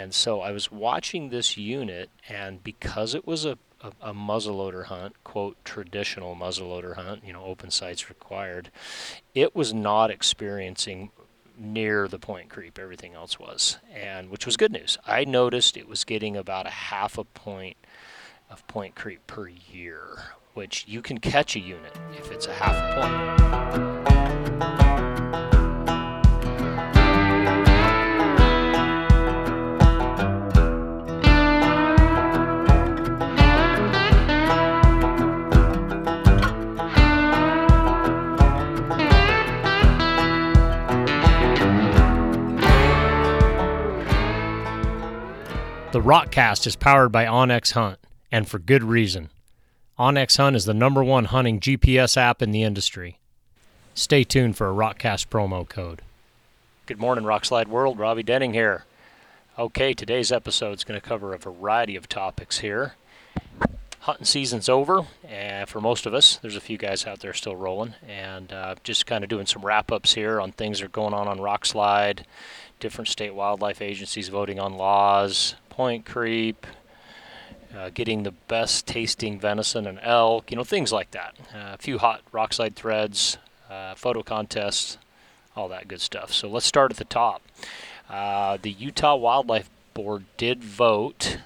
And so I was watching this unit, and because it was a, a, a muzzleloader hunt, quote, traditional muzzleloader hunt, you know, open sights required, it was not experiencing near the point creep everything else was. And which was good news. I noticed it was getting about a half a point of point creep per year which you can catch a unit if it's a half a point The Rokcast is powered by onX Hunt, and for good reason. onX Hunt is the number one hunting GPS app in the industry. Stay tuned for a Rokcast promo code. Good morning, Rokslide World. Robby Denning here. Okay, today's episode is going to cover a variety of topics here. Hunting season's over, and for most of us, there's a few guys out there still rolling, and uh, just kind of doing some wrap ups here on things that are going on on Rokslide, different state wildlife agencies voting on laws, point creep, uh, getting the best tasting venison and elk, you know, things like that. Uh, a few hot Rokslide threads, uh, photo contests, all that good stuff. So let's start at the top. Uh, the Utah Wildlife Board did vote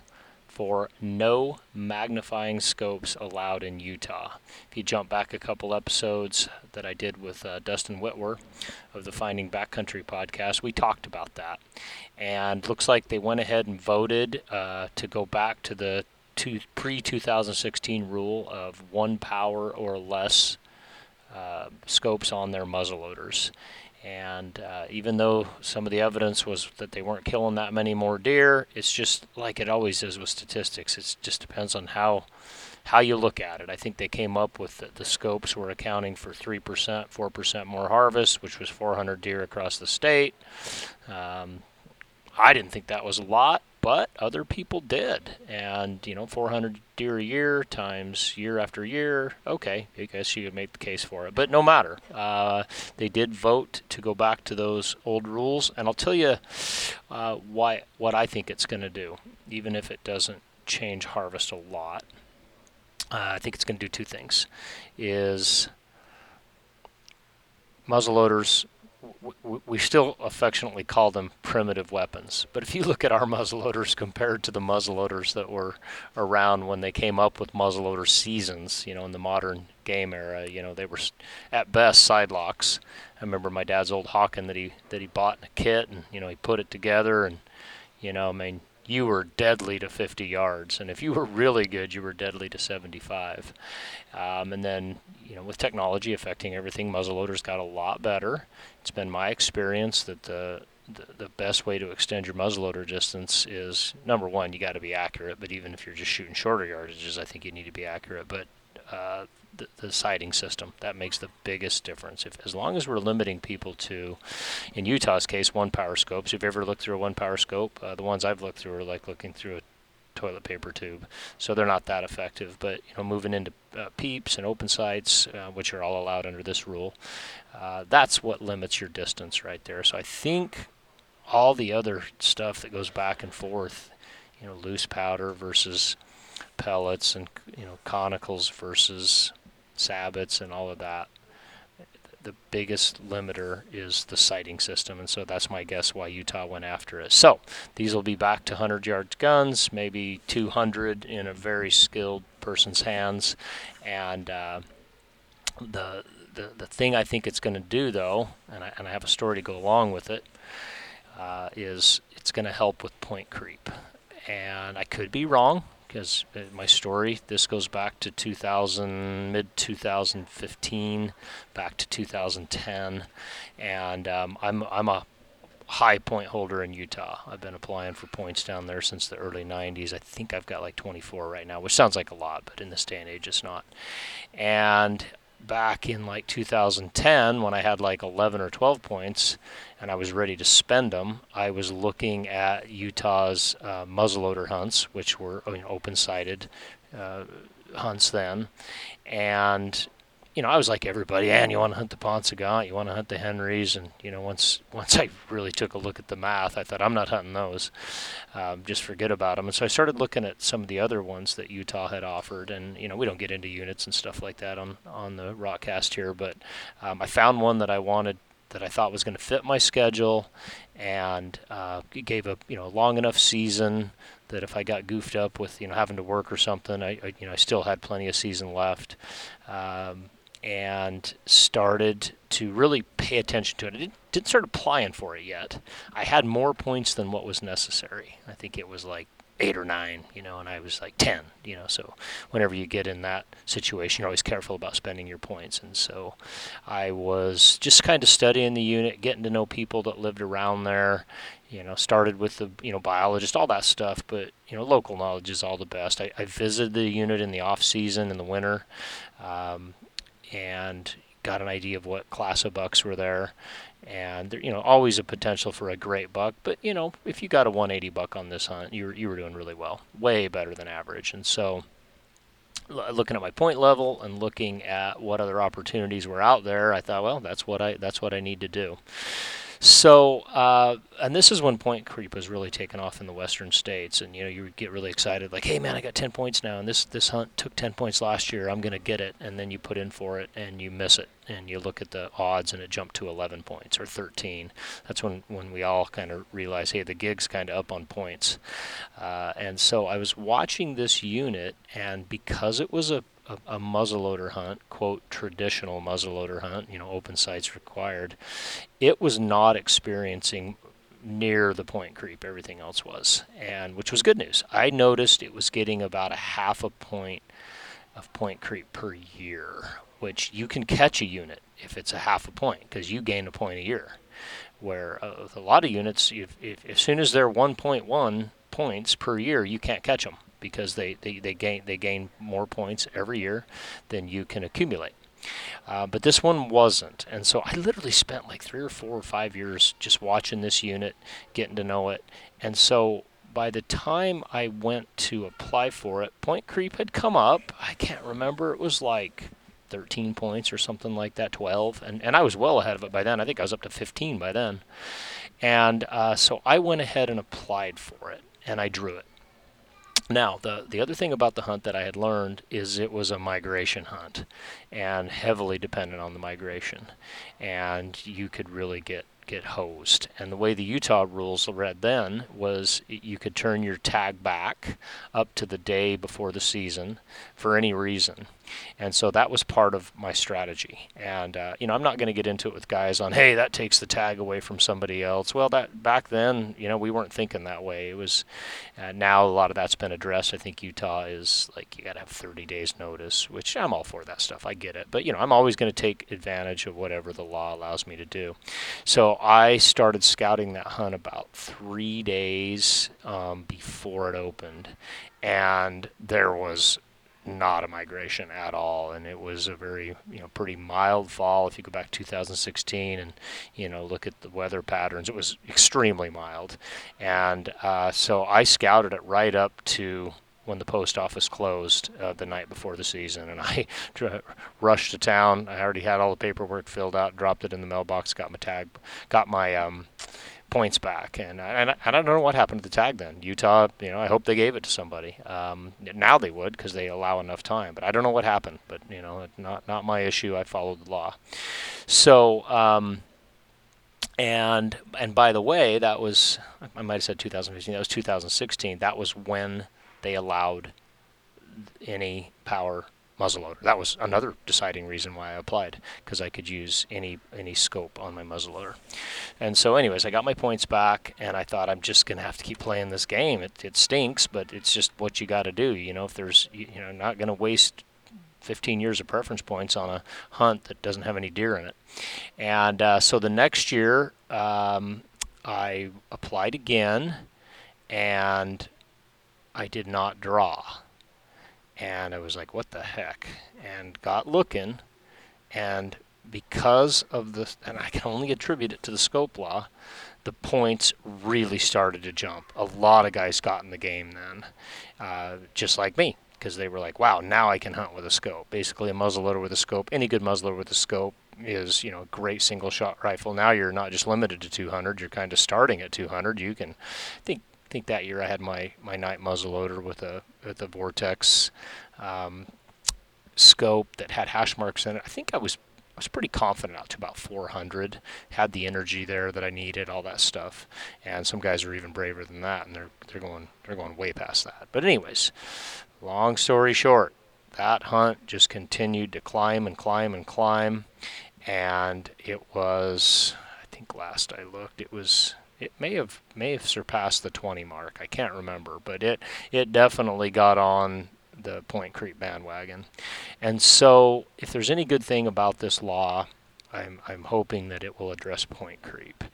for no magnifying scopes allowed in Utah. If you jump back a couple episodes that I did with uh, Dustin Whitwer of the Finding Backcountry podcast, we talked about that. And looks like they went ahead and voted uh, to go back to the pre 2016 rule of one power or less uh, scopes on their muzzleloaders. And uh, even though some of the evidence was that they weren't killing that many more deer, it's just like it always is with statistics. It just depends on how how you look at it. I think they came up with the, the scopes were accounting for three percent, four percent more harvest, which was 400 deer across the state. Um, I didn't think that was a lot, but other people did. And, you know, 400 deer a year times year after year, okay, I guess you could make the case for it. But no matter. Uh, they did vote to go back to those old rules. And I'll tell you uh, why, what I think it's going to do, even if it doesn't change harvest a lot. Uh, I think it's going to do two things. Is muzzleloaders we still affectionately call them primitive weapons. But if you look at our muzzleloaders compared to the muzzleloaders that were around when they came up with muzzleloader seasons, you know, in the modern game era, you know, they were at best side locks. I remember my dad's old Hawken that he that he bought in a kit, and you know, he put it together, and you know, I mean, you were deadly to 50 yards, and if you were really good, you were deadly to 75. Um, and then, you know, with technology affecting everything, muzzleloaders got a lot better. It's been my experience that the the, the best way to extend your muzzleloader distance is number one, you got to be accurate. But even if you're just shooting shorter yardages, I think you need to be accurate. But uh, the, the sighting system. That makes the biggest difference. If as long as we're limiting people to, in Utah's case, one power scopes. If you've ever looked through a one power scope, uh, the ones I've looked through are like looking through a toilet paper tube, so they're not that effective. But you know, moving into uh, peeps and open sights, uh, which are all allowed under this rule, uh, that's what limits your distance right there. So I think all the other stuff that goes back and forth, you know, loose powder versus pellets and you know conicals versus sabots and all of that. The biggest limiter is the sighting system, and so that's my guess why Utah went after it. So these will be back to 100 yard guns, maybe 200 in a very skilled person's hands, and uh, the, the the thing I think it's going to do though, and I, and I have a story to go along with it, uh, is it's going to help with point creep, and I could be wrong because uh, my story this goes back to 2000 mid 2015 back to 2010 and um, I'm I'm a high point holder in Utah. I've been applying for points down there since the early 90s I think I've got like 24 right now which sounds like a lot but in this day and age it's not. And back in like 2010 when I had like 11 or 12 points and I was ready to spend them, I was looking at Utah's uh, muzzleloader hunts, which were open sighted uh, hunts then. And you know, I was like everybody, and you want to hunt the Paunsaugunt, you want to hunt the Henrys, and you know, once once I really took a look at the math, I thought I'm not hunting those, um, just forget about them. And so I started looking at some of the other ones that Utah had offered, and you know, we don't get into units and stuff like that on on the Rokcast here, but um, I found one that I wanted that I thought was going to fit my schedule, and uh, gave a you know long enough season that if I got goofed up with you know having to work or something, I, I you know I still had plenty of season left. Um, and started to really pay attention to it. I didn't, didn't start applying for it yet. I had more points than what was necessary. I think it was like eight or nine, you know, and I was like 10, you know. So whenever you get in that situation, you're always careful about spending your points. And so I was just kind of studying the unit, getting to know people that lived around there, you know, started with the, you know, biologist, all that stuff. But, you know, local knowledge is all the best. I, I visited the unit in the off season in the winter. Um, and got an idea of what class of bucks were there. And there, you know, always a potential for a great buck. But you know, if you got a 180 buck on this hunt, you were you were doing really well, way better than average. And so, looking at my point level and looking at what other opportunities were out there, I thought, well, that's what I that's what I need to do. So, uh, and this is when point creep has really taken off in the western states, and you know you get really excited, like, "Hey man, I got 10 points now, and this this hunt took 10 points last year. I'm gonna get it." And then you put in for it, and you miss it, and you look at the odds, and it jumped to 11 points or 13. That's when when we all kind of realize, hey, the gig's kind of up on points. Uh, and so I was watching this unit, and because it was a a, a muzzleloader hunt, quote, traditional muzzleloader hunt, you know, open sights required, it was not experiencing near the point creep everything else was, and which was good news. I noticed it was getting about a half a point of point creep per year, which you can catch a unit if it's a half a point because you gain a point a year. Where uh, with a lot of units, if, if, as soon as they're 1.1 points per year, you can't catch them because they, they, they gain they gain more points every year than you can accumulate. Uh, but this one wasn't, and so I literally spent like three or four or five years just watching this unit, getting to know it, and so by the time I went to apply for it, point creep had come up. I can't remember. It was like 13 points or something like that, 12, and and I was well ahead of it by then. I think I was up to 15 by then, and uh, so I went ahead and applied for it, and I drew it. Now, the, the other thing about the hunt that I had learned is it was a migration hunt and heavily dependent on the migration. And you could really get get hosed. And the way the Utah rules read then was you could turn your tag back up to the day before the season for any reason. And so that was part of my strategy. And uh, you know, I'm not going to get into it with guys on, hey, that takes the tag away from somebody else. Well, that back then, you know, we weren't thinking that way. It was uh, now a lot of that's been addressed. I think Utah is like you got to have 30 days notice, which I'm all for that stuff. I get it, but you know, I'm always going to take advantage of whatever the law allows me to do. So I started scouting that hunt about three days um, before it opened, and there was not a migration at all. And it was a very you know pretty mild fall. If you go back to 2016 and you know look at the weather patterns it was extremely mild. And uh, so i scouted it right up to when the post office closed uh, the night before the season. And i rushed to town. I already had all the paperwork filled out dropped it in the mailbox got my tag got my um, points back. And and I, I don't know what happened to the tag then. Utah, you know, I hope they gave it to somebody. Um, now they would because they allow enough time. But I don't know what happened. But you know, not not my issue. I followed the law. So. Um, and and by the way, that was I might have said 2015. That was 2016. That was when they allowed any power muzzleloader. That was another deciding reason why I applied because I could use any any scope on my muzzleloader. And so, anyways, I got my points back, and I thought I'm just gonna have to keep playing this game. It it stinks, but it's just what you got to do. You know, if there's you know not gonna waste 15 years of preference points on a hunt that doesn't have any deer in it. And uh, so the next year, um, I applied again, and I did not draw and I was like, what the heck? And got looking, and because of the, and I can only attribute it to the scope law, the points really started to jump. A lot of guys got in the game then, uh, just like me because they were like, wow, now I can hunt with a scope. Basically, a muzzleloader with a scope. Any good muzzleloader with a scope is you know a great single shot rifle. Now you're not just limited to 200. You're kind of starting at 200. You can think think that year I had my my Knight muzzleloader with a with a Vortex um, scope that had hash marks in it. I think I was I was pretty confident out to about 400. Had the energy there that I needed, all that stuff. And some guys are even braver than that, and they're they're going they're going way past that. But anyways, long story short, that hunt just continued to climb and climb and climb, and it was I think last I looked it was it may have may have surpassed the 20 mark. I can't remember, but it it definitely got on the Point Creep bandwagon. And so, if there's any good thing about this law, I'm, I'm hoping that it will address point creep.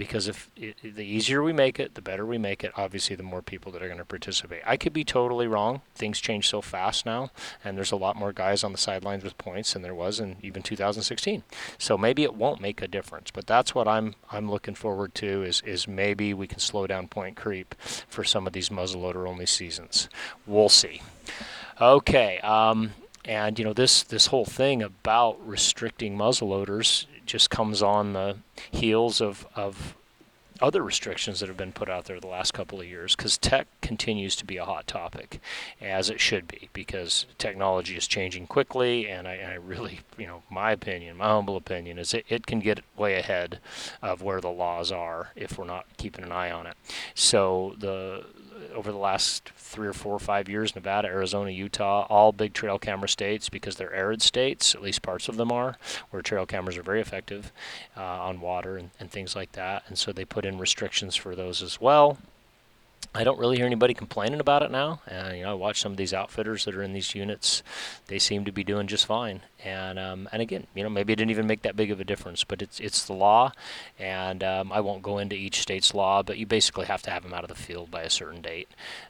Because if it, the easier we make it, the better we make it, obviously, the more people that are going to participate. I could be totally wrong. Things change so fast now, and there's a lot more guys on the sidelines with points than there was in even 2016. So maybe it won't make a difference. But that's what I'm I'm looking forward to is is maybe we can slow down point creep for some of these muzzleloader only seasons. We'll see. Okay. Um, and you know this this whole thing about restricting muzzleloaders just comes on the heels of, of other restrictions that have been put out there the last couple of years because tech continues to be a hot topic as it should be because technology is changing quickly and I, I really you know my opinion my humble opinion is it, it can get way ahead of where the laws are if we're not keeping an eye on it. So the over the last three or four or five years Nevada, Arizona, Utah, all big trail camera states because they're arid states, at least parts of them are, where trail cameras are very effective uh, on water and, and things like that. And so they put in restrictions for those as well. I don't really hear anybody complaining about it now. And you know, I watch some of these outfitters that are in these units; they seem to be doing just fine. And um, and again, you know, maybe it didn't even make that big of a difference, but it's it's the law, and um, I won't go into each state's law, but you basically have to have them out of the field by a certain date,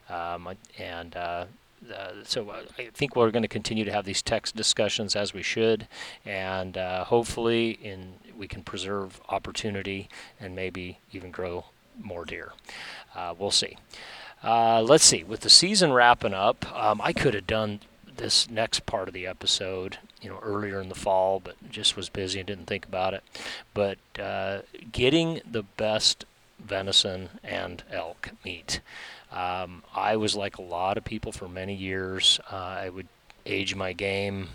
um, and. Uh, uh, so uh, I think we're going to continue to have these text discussions as we should, and uh, hopefully, in we can preserve opportunity and maybe even grow more deer. Uh, we'll see. Uh, let's see. With the season wrapping up, um, I could have done this next part of the episode, you know, earlier in the fall, but just was busy and didn't think about it. But uh, getting the best venison and elk meat. Um, I was like a lot of people for many years. Uh, I would age my game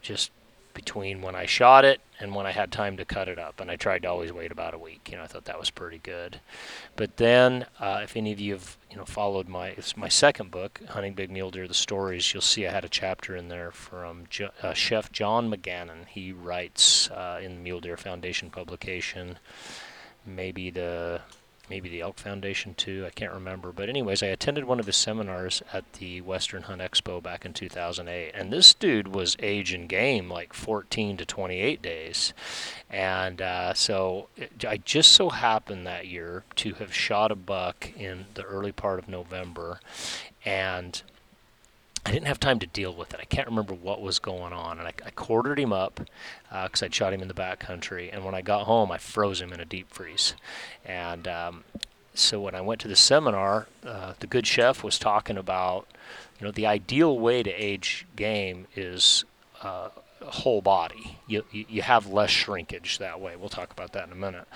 just between when I shot it and when I had time to cut it up. And I tried to always wait about a week. You know, I thought that was pretty good. But then, uh, if any of you have you know followed my it's my second book, Hunting Big Mule Deer: The Stories, you'll see I had a chapter in there from jo- uh, Chef John McGannon. He writes uh, in the Mule Deer Foundation publication, maybe the maybe the Elk Foundation too. I can't remember. But anyways, I attended one of his seminars at the Western Hunt Expo back in 2008, and this dude was age and game like 14 to 28 days, and uh, so I just so happened that year to have shot a buck in the early part of November, and I didn't have time to deal with it. I can't remember what was going on, and I, I quartered him up because uh, I'd shot him in the back country. And when I got home, I froze him in a deep freeze. And um, so when I went to the seminar, uh, the good chef was talking about, you know, the ideal way to age game is uh, whole body. You, you have less shrinkage that way. We'll talk about that in a minute.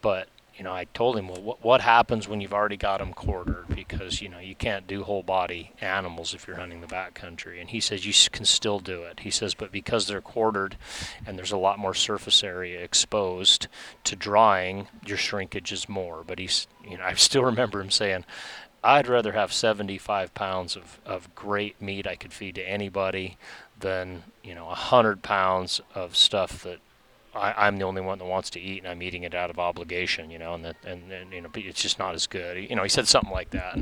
But you know, I told him, well, what, what happens when you've already got them quartered? Because, you know, you can't do whole body animals if you're hunting the backcountry. And he says you can still do it. He says, but because they're quartered and there's a lot more surface area exposed to drying, your shrinkage is more. But he's, you know, I still remember him saying, I'd rather have 75 pounds of, of great meat I could feed to anybody than, you know, 100 pounds of stuff that I, am the only one that wants to eat, and I'm eating it out of obligation, you know, and that, and, and you know, it's just not as good. You know, he said something like that.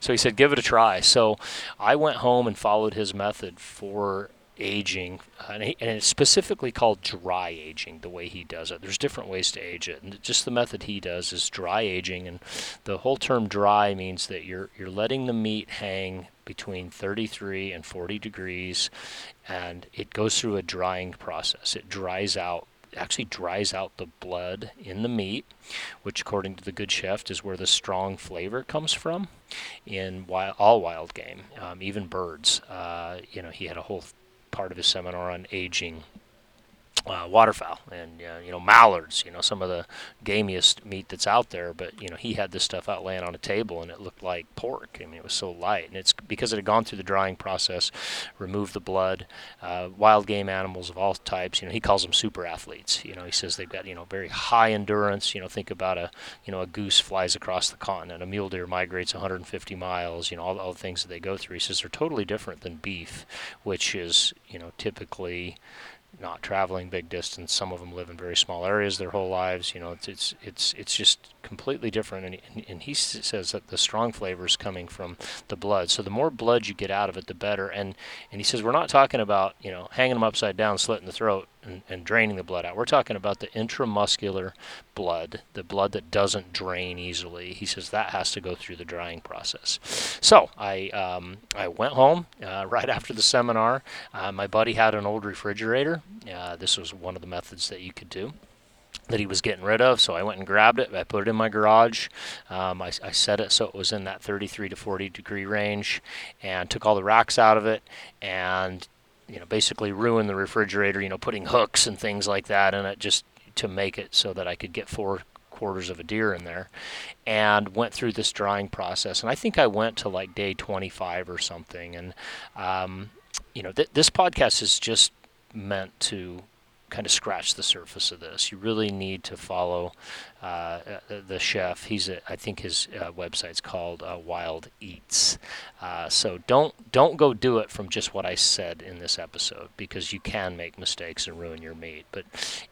So he said, give it a try. So I went home and followed his method for aging, and, he, and, it's specifically called dry aging. The way he does it, there's different ways to age it, and just the method he does is dry aging. And the whole term dry means that you're you're letting the meat hang between 33 and 40 degrees, and it goes through a drying process. It dries out actually dries out the blood in the meat, which, according to the good chef, is where the strong flavor comes from in wild, all wild game, um, even birds. Uh, you know, he had a whole part of his seminar on aging uh, waterfowl and uh, you know mallards, you know some of the gamiest meat that's out there. But you know he had this stuff out laying on a table and it looked like pork. I mean it was so light, and it's because it had gone through the drying process, removed the blood. Uh, wild game animals of all types, you know he calls them super athletes. You know he says they've got you know very high endurance. You know think about a you know a goose flies across the continent, a mule deer migrates 150 miles. You know all, all the things that they go through. He says they're totally different than beef, which is you know typically not traveling big distance. Some of them live in very small areas their whole lives. You know, it's it's it's, it's just completely different. And, and, and he says that the strong flavor is coming from the blood. So the more blood you get out of it, the better. And and he says we're not talking about you know hanging them upside down, slitting the throat and, and draining the blood out. We're talking about the intramuscular blood, the blood that doesn't drain easily. He says that has to go through the drying process. So I um, I went home uh, right after the seminar. Uh, my buddy had an old refrigerator. Uh, this was one of the methods that you could do that he was getting rid of. So I went and grabbed it. I put it in my garage. Um, I, I, set it so it was in that 33 to 40 degree range and took all the racks out of it and you know, basically ruin the refrigerator, you know, putting hooks and things like that in it just to make it so that I could get four quarters of a deer in there and went through this drying process. And I think I went to like day 25 or something. And, um, you know, th- this podcast is just meant to kind of scratch the surface of this. You really need to follow uh, the chef. He's a, I think his uh, website's called uh, Wild Eats. Uh, so don't don't go do it from just what I said in this episode because you can make mistakes and ruin your meat. But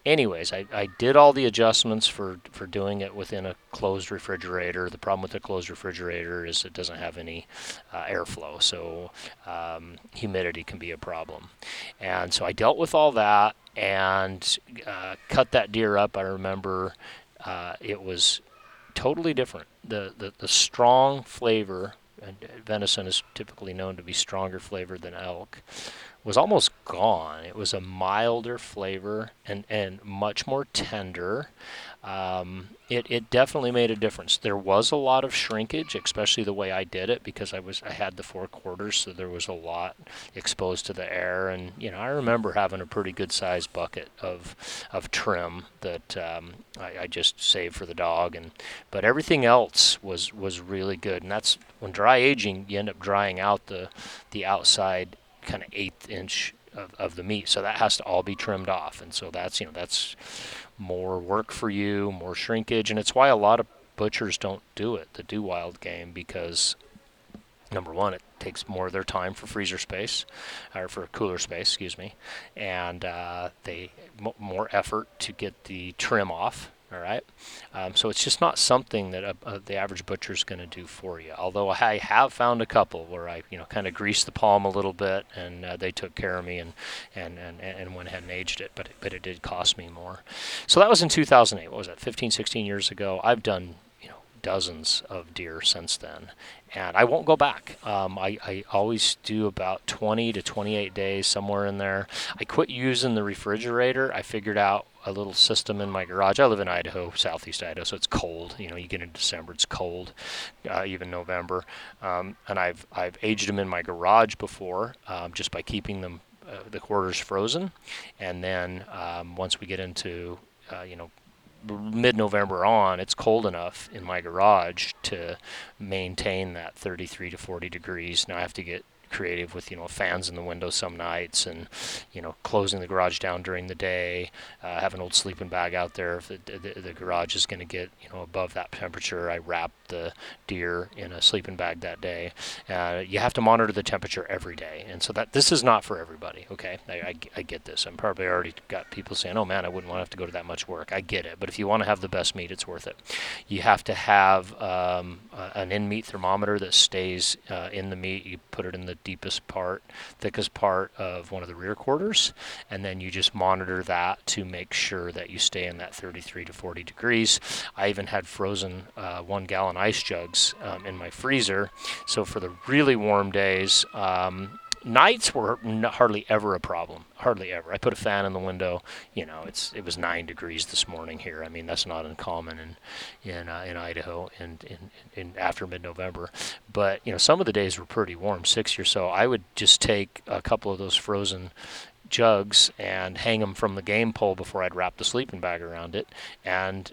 anyways, I, I did all the adjustments for for doing it within a closed refrigerator. The problem with a closed refrigerator is it doesn't have any uh, airflow, so um, humidity can be a problem. And so I dealt with all that and uh, cut that deer up. I remember uh, it was totally different. The, the, the strong flavor, and venison is typically known to be stronger flavor than elk, was almost gone. It was a milder flavor and, and much more tender. Um, it, it definitely made a difference. There was a lot of shrinkage, especially the way I did it because I was I had the four quarters, so there was a lot exposed to the air. And you know, I remember having a pretty good sized bucket of of trim that um, I, I just saved for the dog. And but everything else was was really good. And that's when dry aging, you end up drying out the the outside kind of eighth inch of, of the meat. So that has to all be trimmed off. And so that's you know that's more work for you, more shrinkage, and it's why a lot of butchers don't do it, the do wild game, because number one, it takes more of their time for freezer space, or for cooler space, excuse me, and uh, they m- more effort to get the trim off all right, um, so it's just not something that a, a, the average butcher is going to do for you. Although I have found a couple where I, you know, kind of greased the palm a little bit, and uh, they took care of me and, and, and, and went ahead and aged it. But it, but it did cost me more. So that was in 2008. What was that? 15, 16 years ago. I've done you know dozens of deer since then, and I won't go back. Um, I, I always do about 20 to 28 days somewhere in there. I quit using the refrigerator. I figured out a little system in my garage. I live in Idaho, southeast Idaho, so it's cold. You know, you get in December, it's cold, uh, even November. Um, and I've I've aged them in my garage before, um, just by keeping them uh, the quarters frozen, and then um, once we get into uh, you know mid-November on, it's cold enough in my garage to maintain that 33 to 40 degrees. Now I have to get creative with you know fans in the window some nights and you know closing the garage down during the day uh, have an old sleeping bag out there. If the, the, the garage is going to get you know above that temperature i wrap the deer in a sleeping bag that day. Uh, you have to monitor the temperature every day. And so that this is not for everybody okay? I, I, I get this. I'm probably already got people saying oh man i wouldn't want to have to go to that much work. I get it. But if you want to have the best meat it's worth it. You have to have um, an in meat thermometer that stays uh, in the meat. You put it in the deepest part, thickest part of one of the rear quarters, and then you just monitor that to make sure that you stay in that 33 to 40 degrees. I even had frozen uh, one gallon ice jugs um, in my freezer, so for the really warm days, um, nights were hardly ever a problem. Hardly ever. I put a fan in the window. You know, it's it was nine degrees this morning here. I mean, that's not uncommon in in uh, in Idaho in, in in after mid-November. But you know, some of the days were pretty warm, six or so. I would just take a couple of those frozen jugs and hang them from the game pole before I'd wrap the sleeping bag around it, and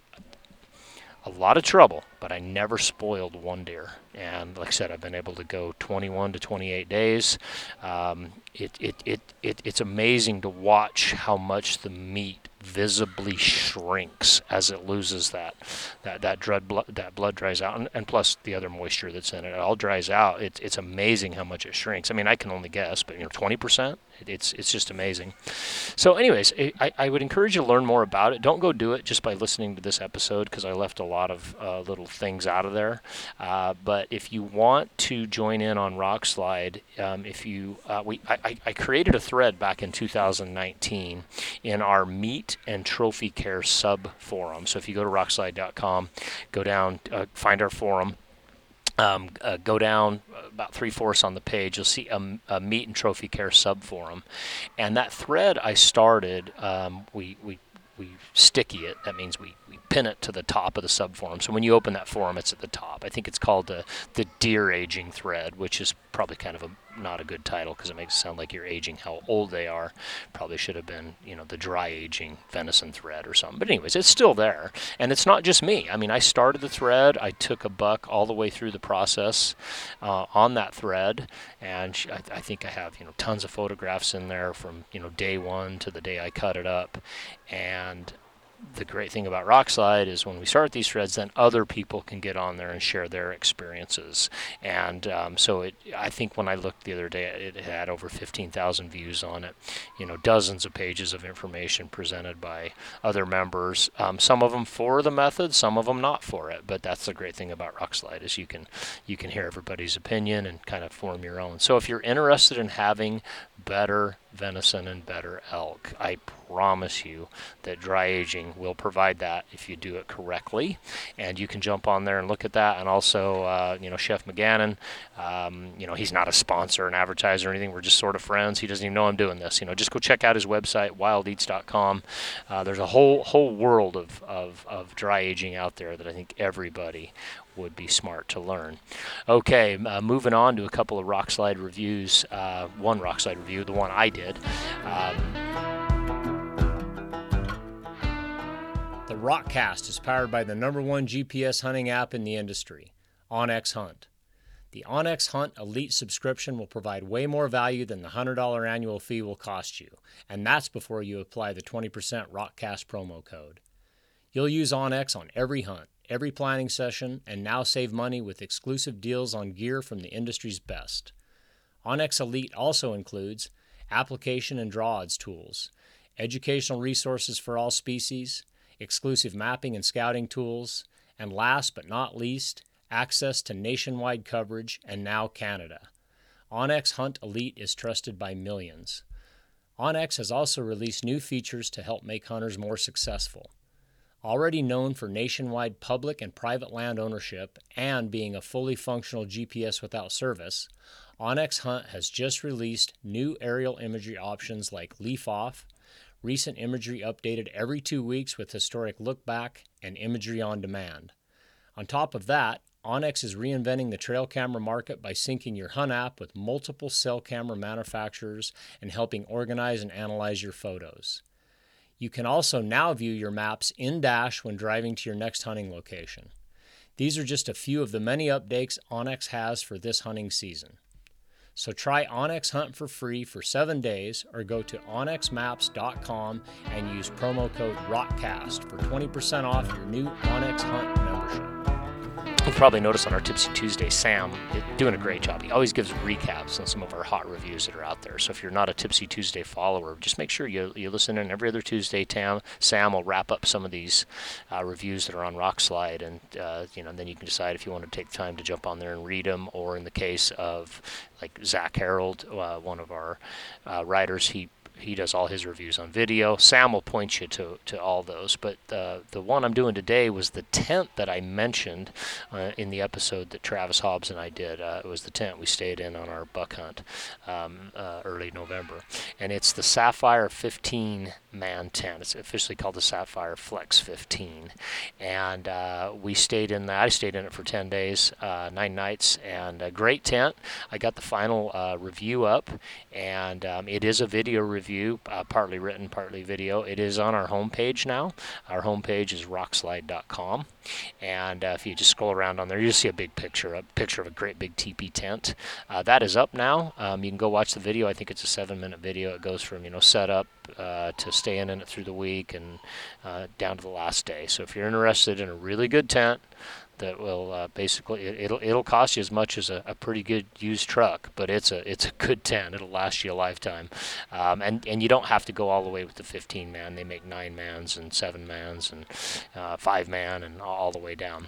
a lot of trouble, but I never spoiled one deer. And like I said, I've been able to go 21 to 28 days. Um, it, it, it, it, it's amazing to watch how much the meat visibly shrinks as it loses that that that blood blood that blood dries out and, and, plus the other moisture that's in it, it all dries out it's it's amazing how much it shrinks i mean i can only guess but you know 20% it's it's just amazing. So, anyways, I, I would encourage you to learn more about it. Don't go do it just by listening to this episode because I left a lot of uh, little things out of there. Uh, but if you want to join in on Rokslide, um, if you uh, we I, I created a thread back in 2019 in our meat and trophy care sub forum. So if you go to rokslide.com, go down, uh, find our forum um, uh, go down about three fourths on the page, you'll see a, a, meat and trophy care sub forum, and that thread I started, um, we we we sticky it. That means we, we pin it to the top of the sub forum. So when you open that forum, it's at the top. I think it's called the the deer aging thread, which is probably kind of a not a good title because it makes it sound like you're aging how old they are. Probably should have been, you know, the dry aging venison thread or something. But anyways, it's still there, and it's not just me. I mean, I started the thread. I took a buck all the way through the process uh, on that thread, and I, I think I have, you know, tons of photographs in there from you know day one to the day I cut it up, and the great thing about Rokslide is when we start these threads, then other people can get on there and share their experiences. And um, so it, I think when I looked the other day, it had over 15,000 views on it. You know, dozens of pages of information presented by other members. Um, some of them for the method, some of them not for it. But that's the great thing about Rokslide is you can you can hear everybody's opinion and kind of form your own. So if you're interested in having better venison and better elk. I promise you that dry aging will provide that if you do it correctly. And you can jump on there and look at that. And also, uh, you know, Chef McGannon, um, you know, he's not a sponsor, an advertiser, or anything. We're just sort of friends. He doesn't even know I'm doing this. You know, just go check out his website, wildeats.com. Uh, there's a whole whole world of, of, of dry aging out there that I think everybody would be smart to learn. Okay, uh, moving on to a couple of Rokslide reviews. Uh, one Rokslide review, the one I did. Um, the Rokcast is powered by the number one GPS hunting app in the industry, onX Hunt. The onX Hunt Elite subscription will provide way more value than the $100 annual fee will cost you, and that's before you apply the 20% Rokcast promo code. You'll use onX on every hunt every planning session, and now save money with exclusive deals on gear from the industry's best. onX Elite also includes application and draw odds tools, educational resources for all species, exclusive mapping and scouting tools, and last but not least, access to nationwide coverage and now Canada. onX Hunt Elite is trusted by millions. onX has also released new features to help make hunters more successful. Already known for nationwide public and private land ownership and being a fully functional GPS without service, onX Hunt has just released new aerial imagery options like Leaf Off, recent imagery updated every two weeks with historic look back, and imagery on demand. On top of that, onX is reinventing the trail camera market by syncing your Hunt app with multiple cell camera manufacturers and helping organize and analyze your photos. You can also now view your maps in Dash when driving to your next hunting location. These are just a few of the many updates onX has for this hunting season. So try onX Hunt for free for seven days or go to onxmaps.com and use promo code ROKCAST for 20% off your new onX Hunt. You'll probably notice on our Tipsy Tuesday, Sam doing a great job. He always gives recaps on some of our hot reviews that are out there. So if you're not a Tipsy Tuesday follower, just make sure you, you listen in every other Tuesday. Tam, Sam will wrap up some of these uh, reviews that are on Rokslide, and uh, you know, then you can decide if you want to take time to jump on there and read them, or in the case of like Zach Harold, uh, one of our uh, writers, he he does all his reviews on video. Sam will point you to, to all those. But uh, the one I'm doing today was the tent that I mentioned uh, in the episode that Travis Hobbs and I did. Uh, it was the tent we stayed in on our buck hunt um, uh, early November. And it's the Safir 15 man tent. It's officially called the SafirFlex 15. And uh, we stayed in that. I stayed in it for 10 days, uh, nine nights, and a great tent. I got the final review up, and um, it is a video review review, uh, partly written, partly video. It is on our homepage now. Our homepage is rokslide.com, and uh, if you just scroll around on there, you'll see a big picture, a picture of a great big teepee tent. Uh, that is up now. Um, you can go watch the video. I think it's a seven-minute video. It goes from you know setup uh, to staying in it through the week and uh, down to the last day. So if you're interested in a really good tent that will uh, basically it, will it'll cost you as much as a, a, pretty good used truck, but it's a it's a good tent. It'll last you a lifetime, um, and and you don't have to go all the way with the 15 man. They make nine mans and seven mans and uh, five man and all the way down.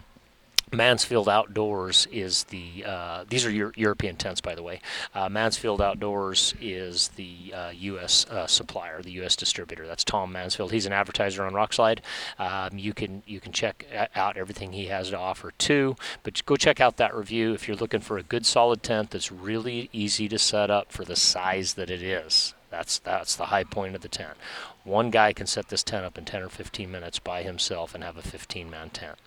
Mansfield Outdoors is the, uh, these are Euro- European tents, by the way. Uh, Mansfield Outdoors is the uh, U.S. Uh, supplier, the U.S. distributor. That's Tom Mansfield. He's an advertiser on Rokslide. Um, you can you can check out everything he has to offer too. But go check out that review if you're looking for a good solid tent that's really easy to set up for the size that it is. That's that's the high point of the tent. One guy can set this tent up in 10 or 15 minutes by himself and have a 15-man tent.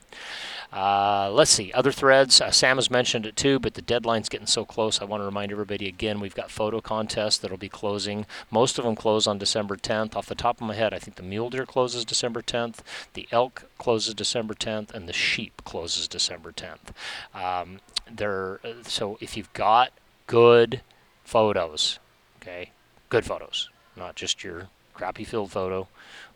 Uh, let's see, other threads. Uh, Sam has mentioned it too, but the deadline's getting so close. I want to remind everybody again we've got photo contests that'll be closing. Most of them close on December 10th. Off the top of my head, I think the mule deer closes December 10th, the elk closes December 10th, and the sheep closes December 10th. Um, there, uh, so if you've got good photos, okay, good photos, not just your crappy field photo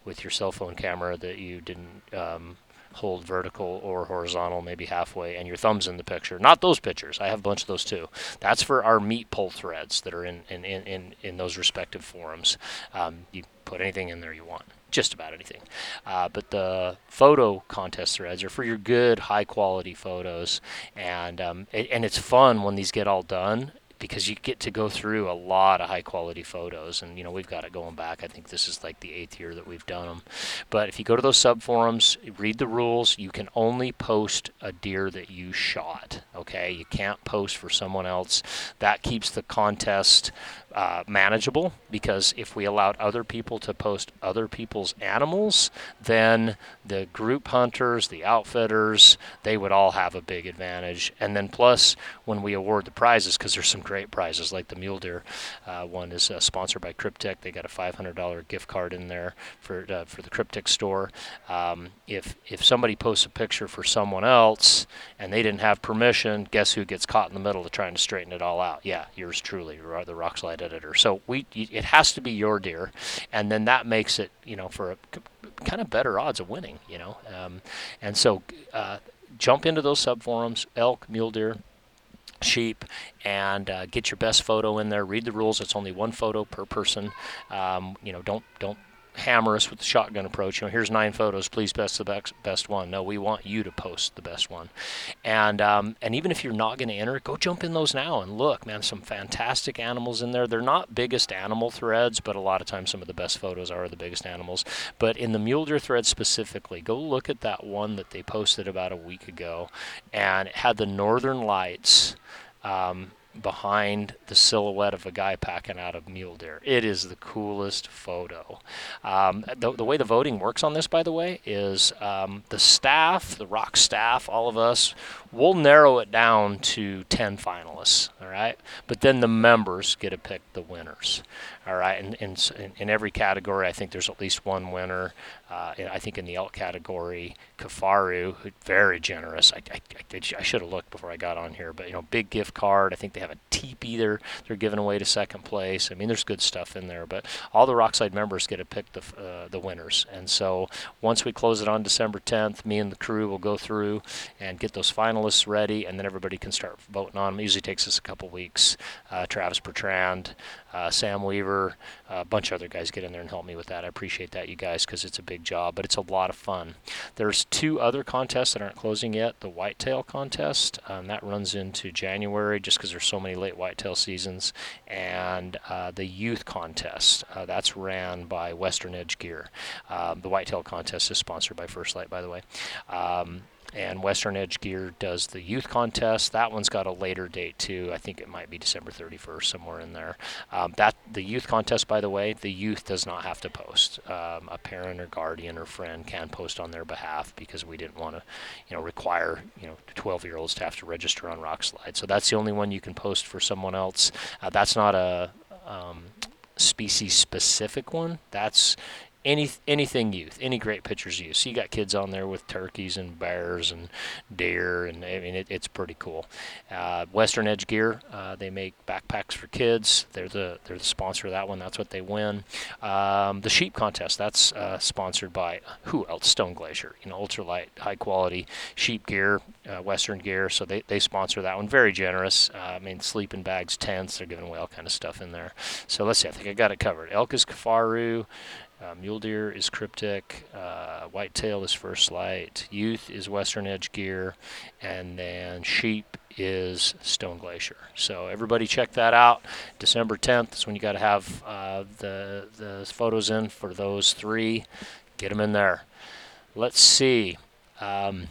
with your cell phone camera that you didn't um, hold vertical or horizontal, maybe halfway, and your thumb's in the picture. Not those pictures. I have a bunch of those too. That's for our meat pull threads that are in in, in, in, in those respective forums. Um, you put anything in there you want. Just about anything. Uh, but the photo contest threads are for your good, high quality photos. And, um, and it's fun when these get all done because you get to go through a lot of high quality photos. And you know we've got it going back. I think this is like the eighth year that we've done them but if you go to those sub forums read the rules. You can only post a deer that you shot okay? You can't post for someone else. That keeps the contest uh, manageable because if we allowed other people to post other people's animals, then the group hunters, the outfitters, they would all have a big advantage. And then plus, when we award the prizes, because there's some great prizes, like the mule deer uh, one is uh, sponsored by Kryptek. They got a $500 gift card in there for uh, for the Kryptek store. Um, if if somebody posts a picture for someone else and they didn't have permission, guess who gets caught in the middle of trying to straighten it all out? Yeah, yours truly, the Rokslide editor. So we it has to be your deer, and then that makes it you know for a kind of better odds of winning. You know, um, and so uh, jump into those sub forums, elk, mule deer, sheep and uh, get your best photo in there read the rules it's only one photo per person um, you know don't don't hammer us with the shotgun approach. You know, here's nine photos. Please best the best, best one. No, we want you to post the best one. And um, and even if you're not going to enter, go jump in those now and look, man. Some fantastic animals in there. They're not biggest animal threads, but a lot of times some of the best photos are the biggest animals. But in the mule deer thread specifically, go look at that one that they posted about a week ago, and it had the northern lights. Um, behind the silhouette of a guy packing out of mule deer. It is the coolest photo. Um, the, the, way the voting works on this, by the way, is um, the staff, the rock staff, all of us, we'll narrow it down to 10 finalists, all right? But then the members get to pick the winners, all right? And in, in, every category, I think there's at least one winner. Uh, I think in the elk category, Kifaru, very generous. I, I, I, I should have looked before I got on here, but you know, big gift card. I think they have a teepee they're they're giving away to second place. I mean, there's good stuff in there, but all the Rokslide members get to pick the uh, the winners. And so once we close it on December 10th, me and the crew will go through and get those final finalists ready, and then everybody can start voting on them. It usually takes us a couple weeks. Uh, Travis Bertrand, uh, Sam Weaver, a bunch of other guys get in there and help me with that. I appreciate that, you guys, because it's a big job, but it's a lot of fun. There's two other contests that aren't closing yet. The whitetail contest, um, that runs into January just because there's so many late whitetail seasons, and uh, the youth contest, uh, that's ran by Western Edge Gear. Um, the whitetail contest is sponsored by First Light, by the way. Um, and Western Edge Gear does the youth contest. That one's got a later date too. I think it might be December 31st, somewhere in there. Um, that the youth contest, by the way, the youth does not have to post. Um, a parent or guardian or friend can post on their behalf because we didn't want to, you know, require you know 12-year-olds to have to register on Rokslide. So that's the only one you can post for someone else. Uh, that's not a um, species specific one. That's any anything youth, any great pictures youth. So you got kids on there with turkeys and bears and deer, and I mean it, it's pretty cool. Uh, Western Edge Gear, uh, they make backpacks for kids. They're the they're the sponsor of that one. That's what they win. Um, the sheep contest, that's uh, sponsored by who else? Stone Glacier. You know, ultralight, high quality sheep gear, uh, Western Gear. So they they sponsor that one. Very generous. Uh, I mean, sleeping bags, tents. They're giving away all kind of stuff in there. So let's see. I think I got it covered. Elk is Kifaru. Uh, mule deer is cryptic, uh, whitetail is first light, youth is western edge gear, and then sheep is stone glacier. So everybody check that out. December 10th is when you got to have uh, the the photos in for those three. Get them in there. Let's see. Um,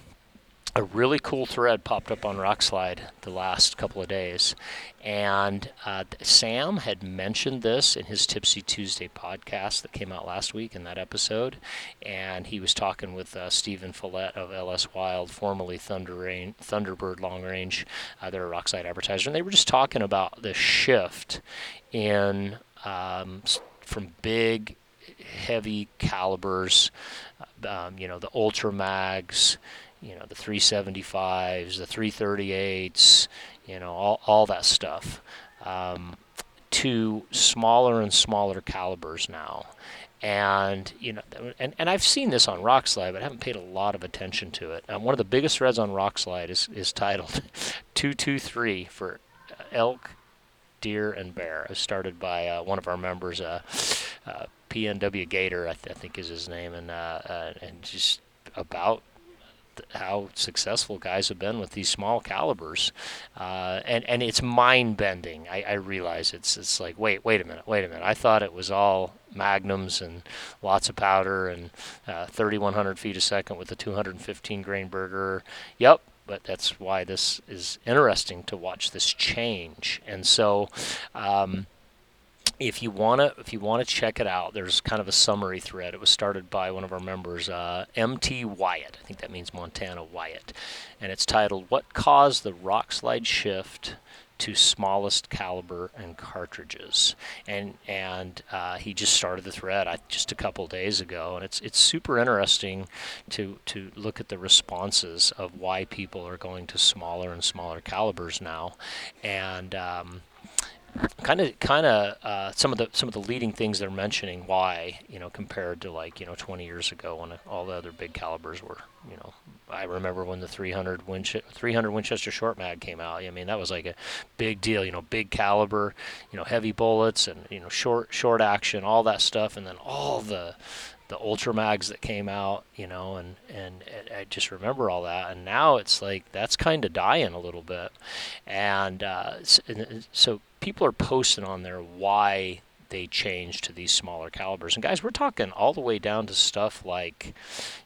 a really cool thread popped up on Rokslide the last couple of days. And uh, Sam had mentioned this in his Tipsy Tuesday podcast that came out last week in that episode. And he was talking with uh, Stephen Follett of LS Wild, formerly Thunder Rain, Thunderbird Long Range. Uh, they're a Rokslide advertiser. And they were just talking about the shift in um, from big, heavy calibers, um, you know, the Ultra Mags you know the 375s, the 338s, you know all all that stuff, um, to smaller and smaller calibers now. And you know, and, and I've seen this on Rokslide, but I haven't paid a lot of attention to it. Um, one of the biggest threads on Rokslide is is titled "223" for elk, deer, and bear. It was started by uh, one of our members, uh, uh, PNW Gator, I, th- I, think is his name, and uh, uh, and just about how successful guys have been with these small calibers, uh, and and it's mind bending. I, I realize it's it's like wait wait a minute wait a minute. I thought it was all magnums and lots of powder and uh, 3,100 feet a second with a 215 grain Berger. Yep, but that's why this is interesting to watch this change. And so. Um, if you want to if you want to check it out there's kind of a summary thread. It was started by one of our members uh, mt wyatt. I think that means montana wyatt. And it's titled what caused the Rokslide shift to smallest caliber and cartridges? And and uh, he just started the thread I, just a couple days ago. And it's it's super interesting to to look at the responses of why people are going to smaller and smaller calibers now. And um, kind of kind of uh, some of the some of the leading things they're mentioning why you know compared to like you know 20 years ago when all the other big calibers were you know I remember when the 300 Winch- 300 Winchester short mag came out. I mean that was like a big deal you know big caliber you know heavy bullets and you know short short action all that stuff. And then all the the ultra mags that came out, you know, and, and I just remember all that. And now it's like that's kind of dying a little bit. And uh, so people are posting on there why they changed to these smaller calibers. And guys, we're talking all the way down to stuff like,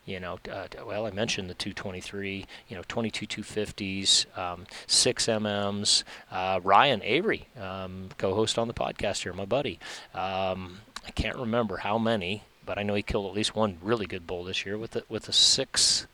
you know, uh, well, I mentioned the 223, you know, 22 250s, um, 6 MMs. Uh, Ryan Avery, um, co-host on the podcast here, my buddy. Um, I can't remember how many, but I know he killed at least one really good bull this year with the, with a six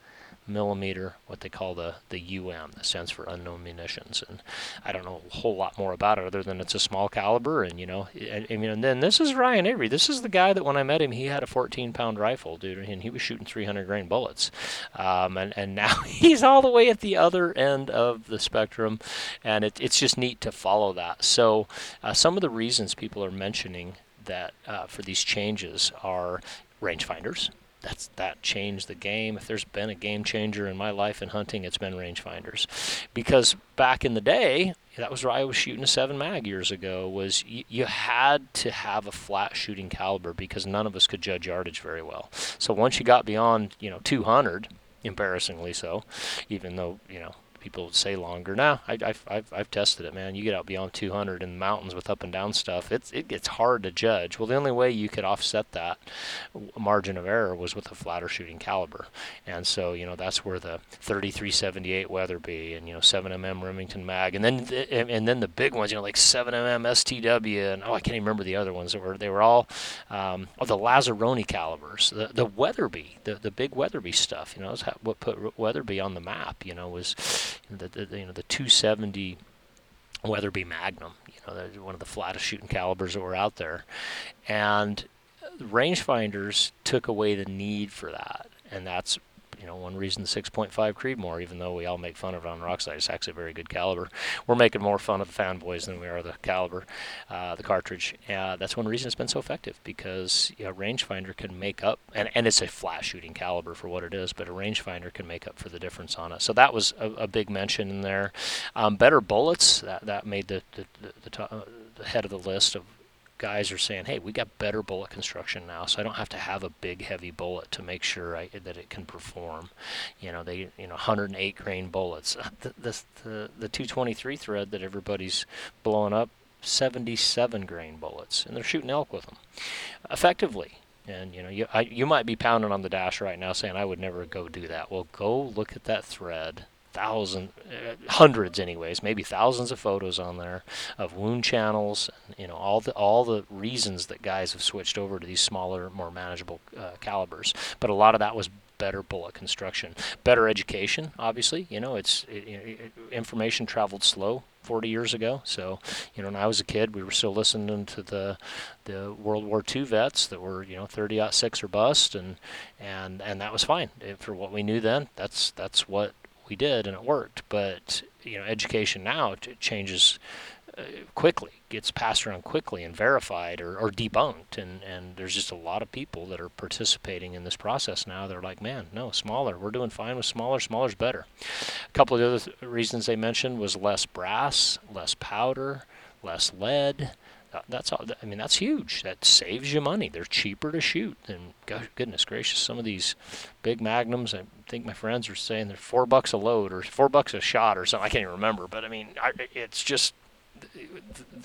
millimeter, what they call the, the UM, that stands for unknown munitions. And I don't know a whole lot more about it other than it's a small caliber. And, you know, I mean, and then this is Ryan Avery. This is the guy that when I met him, he had a 14 pound rifle, dude, and he was shooting 300 grain bullets. Um, and, and now he's all the way at the other end of the spectrum. And it, it's just neat to follow that. So, uh, some of the reasons people are mentioning that uh, for these changes are rangefinders that's that changed the game. If there's been a game changer in my life in hunting, it's been rangefinders, because back in the day, that was where I was shooting a seven mag years ago. Was you, you had to have a flat shooting caliber because none of us could judge yardage very well. So once you got beyond you know 200, embarrassingly so, even though you know people would say longer. Now, I, have I've, I've tested it, man. You get out beyond 200 in the mountains with up and down stuff, it's, it gets hard to judge. Well, the only way you could offset that margin of error was with a flatter shooting caliber. And so, you know, that's where the 3378 Weatherby and, you know, 7mm Remington mag, and then, the, and then the big ones, you know, like 7mm STW, and oh, I can't even remember the other ones that were, they were all, um, oh, the Lazzaroni calibers, the, the Weatherby, the, the big Weatherby stuff, you know, what put Weatherby on the map, you know, was the, the you know the 270 Weatherby Magnum. You know, that's one of the flattest shooting calibers that were out there, and rangefinders took away the need for that, and that's you know, one reason the 6.5 Creedmoor, even though we all make fun of it on Rokslide, it's actually a very good caliber. We're making more fun of the fanboys than we are the caliber, uh, the cartridge. Uh, that's one reason it's been so effective because you know, rangefinder can make up, and, and it's a flat shooting caliber for what it is, but a rangefinder can make up for the difference on it. So that was a, a big mention in there. Um, better bullets, that, that made the, the, the, the, top, the head of the list of guys are saying, "Hey, we got better bullet construction now, so I don't have to have a big, heavy bullet to make sure I, that it can perform." You know, they you know 108 grain bullets. The, the the the 223 thread that everybody's blowing up, 77 grain bullets, and they're shooting elk with them effectively. And you know, you I, you might be pounding on the dash right now, saying, "I would never go do that." Well, go look at that thread thousands, uh, hundreds, anyways, maybe thousands of photos on there of wound channels. You know, all the all the reasons that guys have switched over to these smaller, more manageable uh, calibers. But a lot of that was better bullet construction, better education. Obviously, you know, it's it, it, information traveled slow 40 years ago. So, you know, when I was a kid, we were still listening to the the World War II vets that were, you know, 30 six or bust, and and and that was fine for what we knew then. That's that's what we did and it worked. But you know, education now changes uh, quickly, gets passed around quickly and verified or, or debunked. And, and there's just a lot of people that are participating in this process now. They're like, man, no, smaller. We're doing fine with smaller. Smaller's better. A couple of the other th- reasons they mentioned was less brass, less powder, less lead. Uh, that's all. I mean, that's huge. That saves you money. They're cheaper to shoot. And goodness gracious, some of these big magnums. I think my friends were saying they're four bucks a load or four bucks a shot or something. I can't even remember. But I mean, I, it's just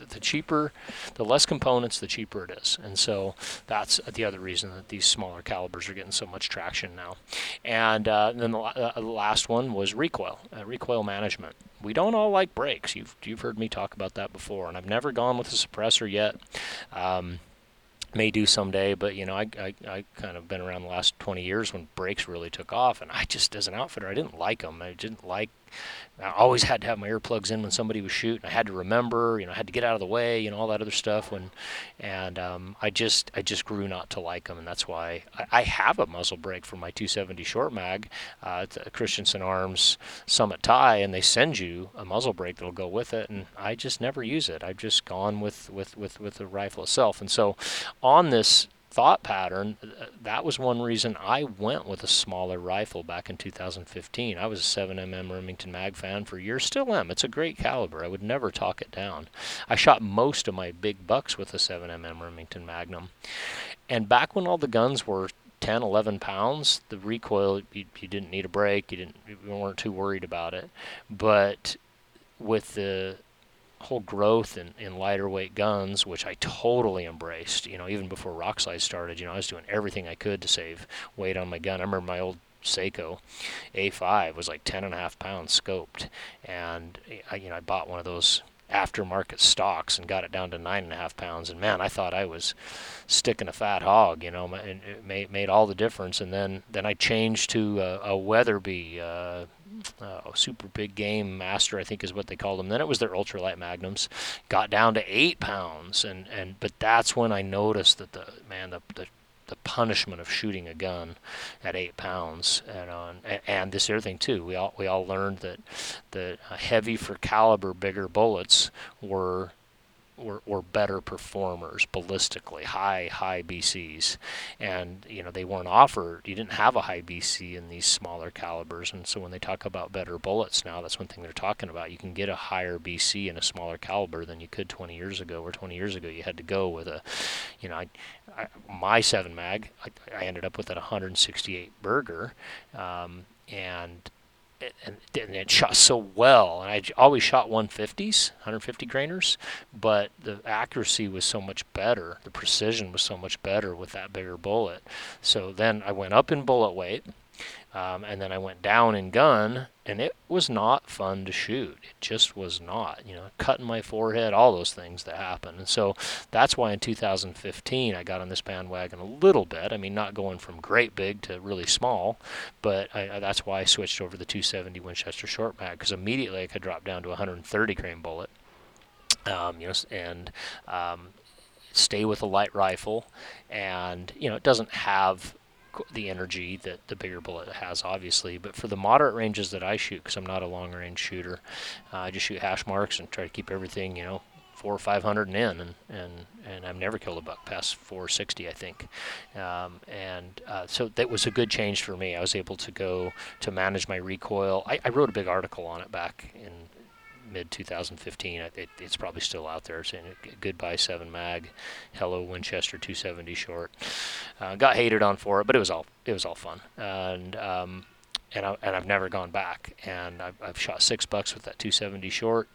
the, cheaper, the less components, the cheaper it is. And so that's the other reason that these smaller calibers are getting so much traction now. And uh, then the, uh, last one was recoil, uh, recoil management. We don't all like brakes. You've you've heard me talk about that before, and I've never gone with a suppressor yet. Um, may do someday, but you know, I, I, I kind of been around the last 20 years when brakes really took off, and I just, as an outfitter, I didn't like them. I didn't like I always had to have my earplugs in when somebody was shooting. I had to remember, you know, I had to get out of the way, you know, all that other stuff. When, and um, I just, I just grew not to like them, and that's why I, I have a muzzle brake for my 270 short mag. Uh, it's a Christensen Arms Summit Ti, and they send you a muzzle brake that'll go with it, and I just never use it. I've just gone with with with with the rifle itself, and so on this thought pattern, uh, that was one reason I went with a smaller rifle back in 2015. I was a 7mm Remington Mag fan for years, still am. It's a great caliber. I would never talk it down. I shot most of my big bucks with a 7mm Remington Magnum. And back when all the guns were 10, 11 pounds, the recoil, you, you didn't need a break. you, didn't, you weren't too worried about it. But with the whole growth in, in lighter weight guns, which I totally embraced. You know, even before Rokslide started, you know, I was doing everything I could to save weight on my gun. I remember my old Sako A5 was like 10 and a half pounds scoped, and I, you know, I bought one of those aftermarket stocks and got it down to nine and a half pounds. And man, I thought I was sticking a fat hog, you know, and it made, made all the difference. And then, then I changed to a, a Weatherby, uh, uh, super big game master, I think is what they called them. Then it was their ultralight magnums, got down to eight pounds, and and but that's when I noticed that the man the the the punishment of shooting a gun at eight pounds, and on and, this other thing too. We all we all learned that the heavy for caliber bigger bullets were were, were better performers ballistically, high high BCs, and you know they weren't offered. You didn't have a high BC in these smaller calibers, and so when they talk about better bullets now, that's one thing they're talking about. You can get a higher BC in a smaller caliber than you could 20 years ago. Where 20 years ago you had to go with a, you know, I, I, my seven mag, I, I ended up with a 168 Berger, um, and and, and it shot so well. And I always shot 150s, 150 grainers, but the accuracy was so much better. The precision was so much better with that bigger bullet. So then I went up in bullet weight. Um, and then I went down in gun, and it was not fun to shoot. It just was not. You know, cutting my forehead, all those things that happen. And so that's why in 2015 I got on this bandwagon a little bit. I mean, not going from great big to really small, but I, that's why I switched over to the 270 Winchester short mag because immediately I could drop down to 130 grain bullet. Um, you know, and um, stay with a light rifle, and you know, it doesn't have the energy that the bigger bullet has, obviously. But for the moderate ranges that I shoot, because I'm not a long range shooter, uh, I just shoot hash marks and try to keep everything, you know, four or five hundred and in, and and and I've never killed a buck past 460, I think. Um, and uh, so that was a good change for me. I was able to go to manage my recoil. I, I wrote a big article on it back in mid 2015. It, it's probably still out there saying goodbye 7 mag, hello Winchester 270 short. Uh, got hated on for it, but it was all it was all fun. And um, and, I, and I've never gone back. And I've, I've shot six bucks with that 270 short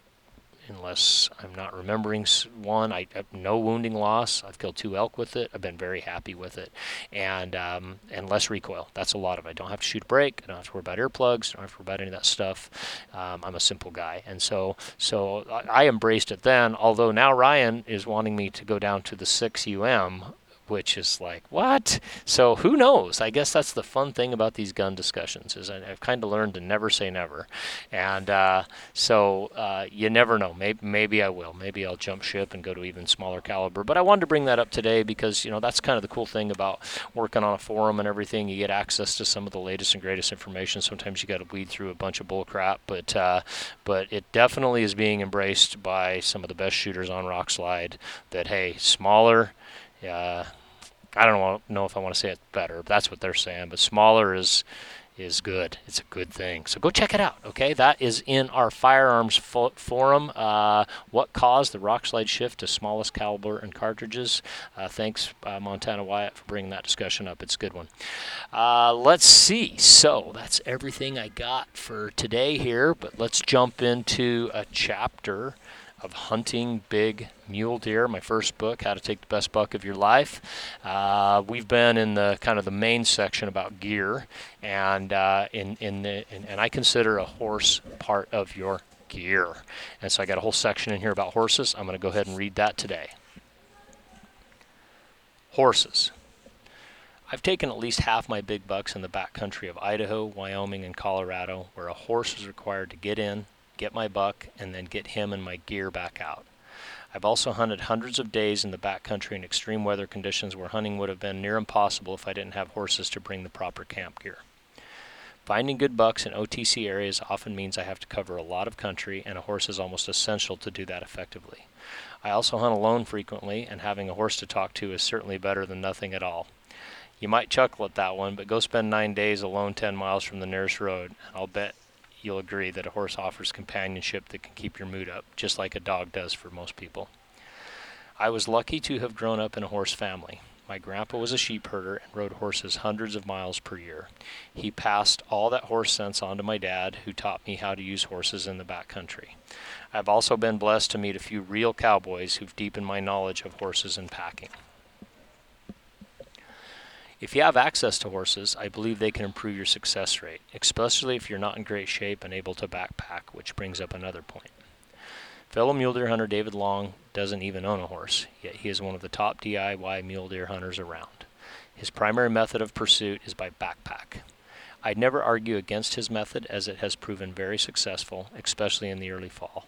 unless I'm not remembering one. I have no wounding loss. I've killed two elk with it. I've been very happy with it, and um, and less recoil. That's a lot of it. I don't have to shoot a break. I don't have to worry about earplugs. I don't have to worry about any of that stuff. Um, I'm a simple guy, and so so I, I embraced it then. Although now Ryan is wanting me to go down to the six UM which is like what? So who knows? I guess that's the fun thing about these gun discussions is i've kind of learned to never say never. And uh, so uh, you never know. Maybe, maybe i will. Maybe i'll jump ship and go to even smaller caliber. But i wanted to bring that up today because you know that's kind of the cool thing about working on a forum and everything. You get access to some of the latest and greatest information. Sometimes you got to weed through a bunch of bull crap but uh, but it definitely is being embraced by some of the best shooters on Rokslide that hey smaller yeah, I don't know if I want to say it better. That's what they're saying. But smaller is is good. It's a good thing. So go check it out. Okay, that is in our firearms fo- forum. Uh, what caused the Rokslide shift to smallest caliber and cartridges? Uh, thanks, uh, Montana Wyatt, for bringing that discussion up. It's a good one. Uh, let's see. So that's everything I got for today here. But let's jump into a chapter of hunting big mule deer. My first book, How to Take the Best Buck of Your Life. Uh, we've been in the kind of the main section about gear, and uh, in in the in, and I consider a horse part of your gear. And so I got a whole section in here about horses. I'm going to go ahead and read that today. Horses. I've taken at least half my big bucks in the back country of Idaho, Wyoming, and Colorado, where a horse is required to get in, get my buck, and then get him and my gear back out. I've also hunted hundreds of days in the backcountry in extreme weather conditions where hunting would have been near impossible if I didn't have horses to bring the proper camp gear. Finding good bucks in OTC areas often means I have to cover a lot of country, and a horse is almost essential to do that effectively. I also hunt alone frequently, and having a horse to talk to is certainly better than nothing at all. You might chuckle at that one, but go spend nine days alone 10 miles from the nearest road, and I'll bet you'll agree that a horse offers companionship that can keep your mood up, just like a dog does for most people. I was lucky to have grown up in a horse family. My grandpa was a sheep herder and rode horses hundreds of miles per year. He passed all that horse sense on to my dad, who taught me how to use horses in the back country. I've also been blessed to meet a few real cowboys who've deepened my knowledge of horses and packing. If you have access to horses, I believe they can improve your success rate, especially if you're not in great shape and able to backpack, which brings up another point. Fellow mule deer hunter David Long doesn't even own a horse, yet he is one of the top DIY mule deer hunters around. His primary method of pursuit is by backpack. I'd never argue against his method as it has proven very successful, especially in the early fall.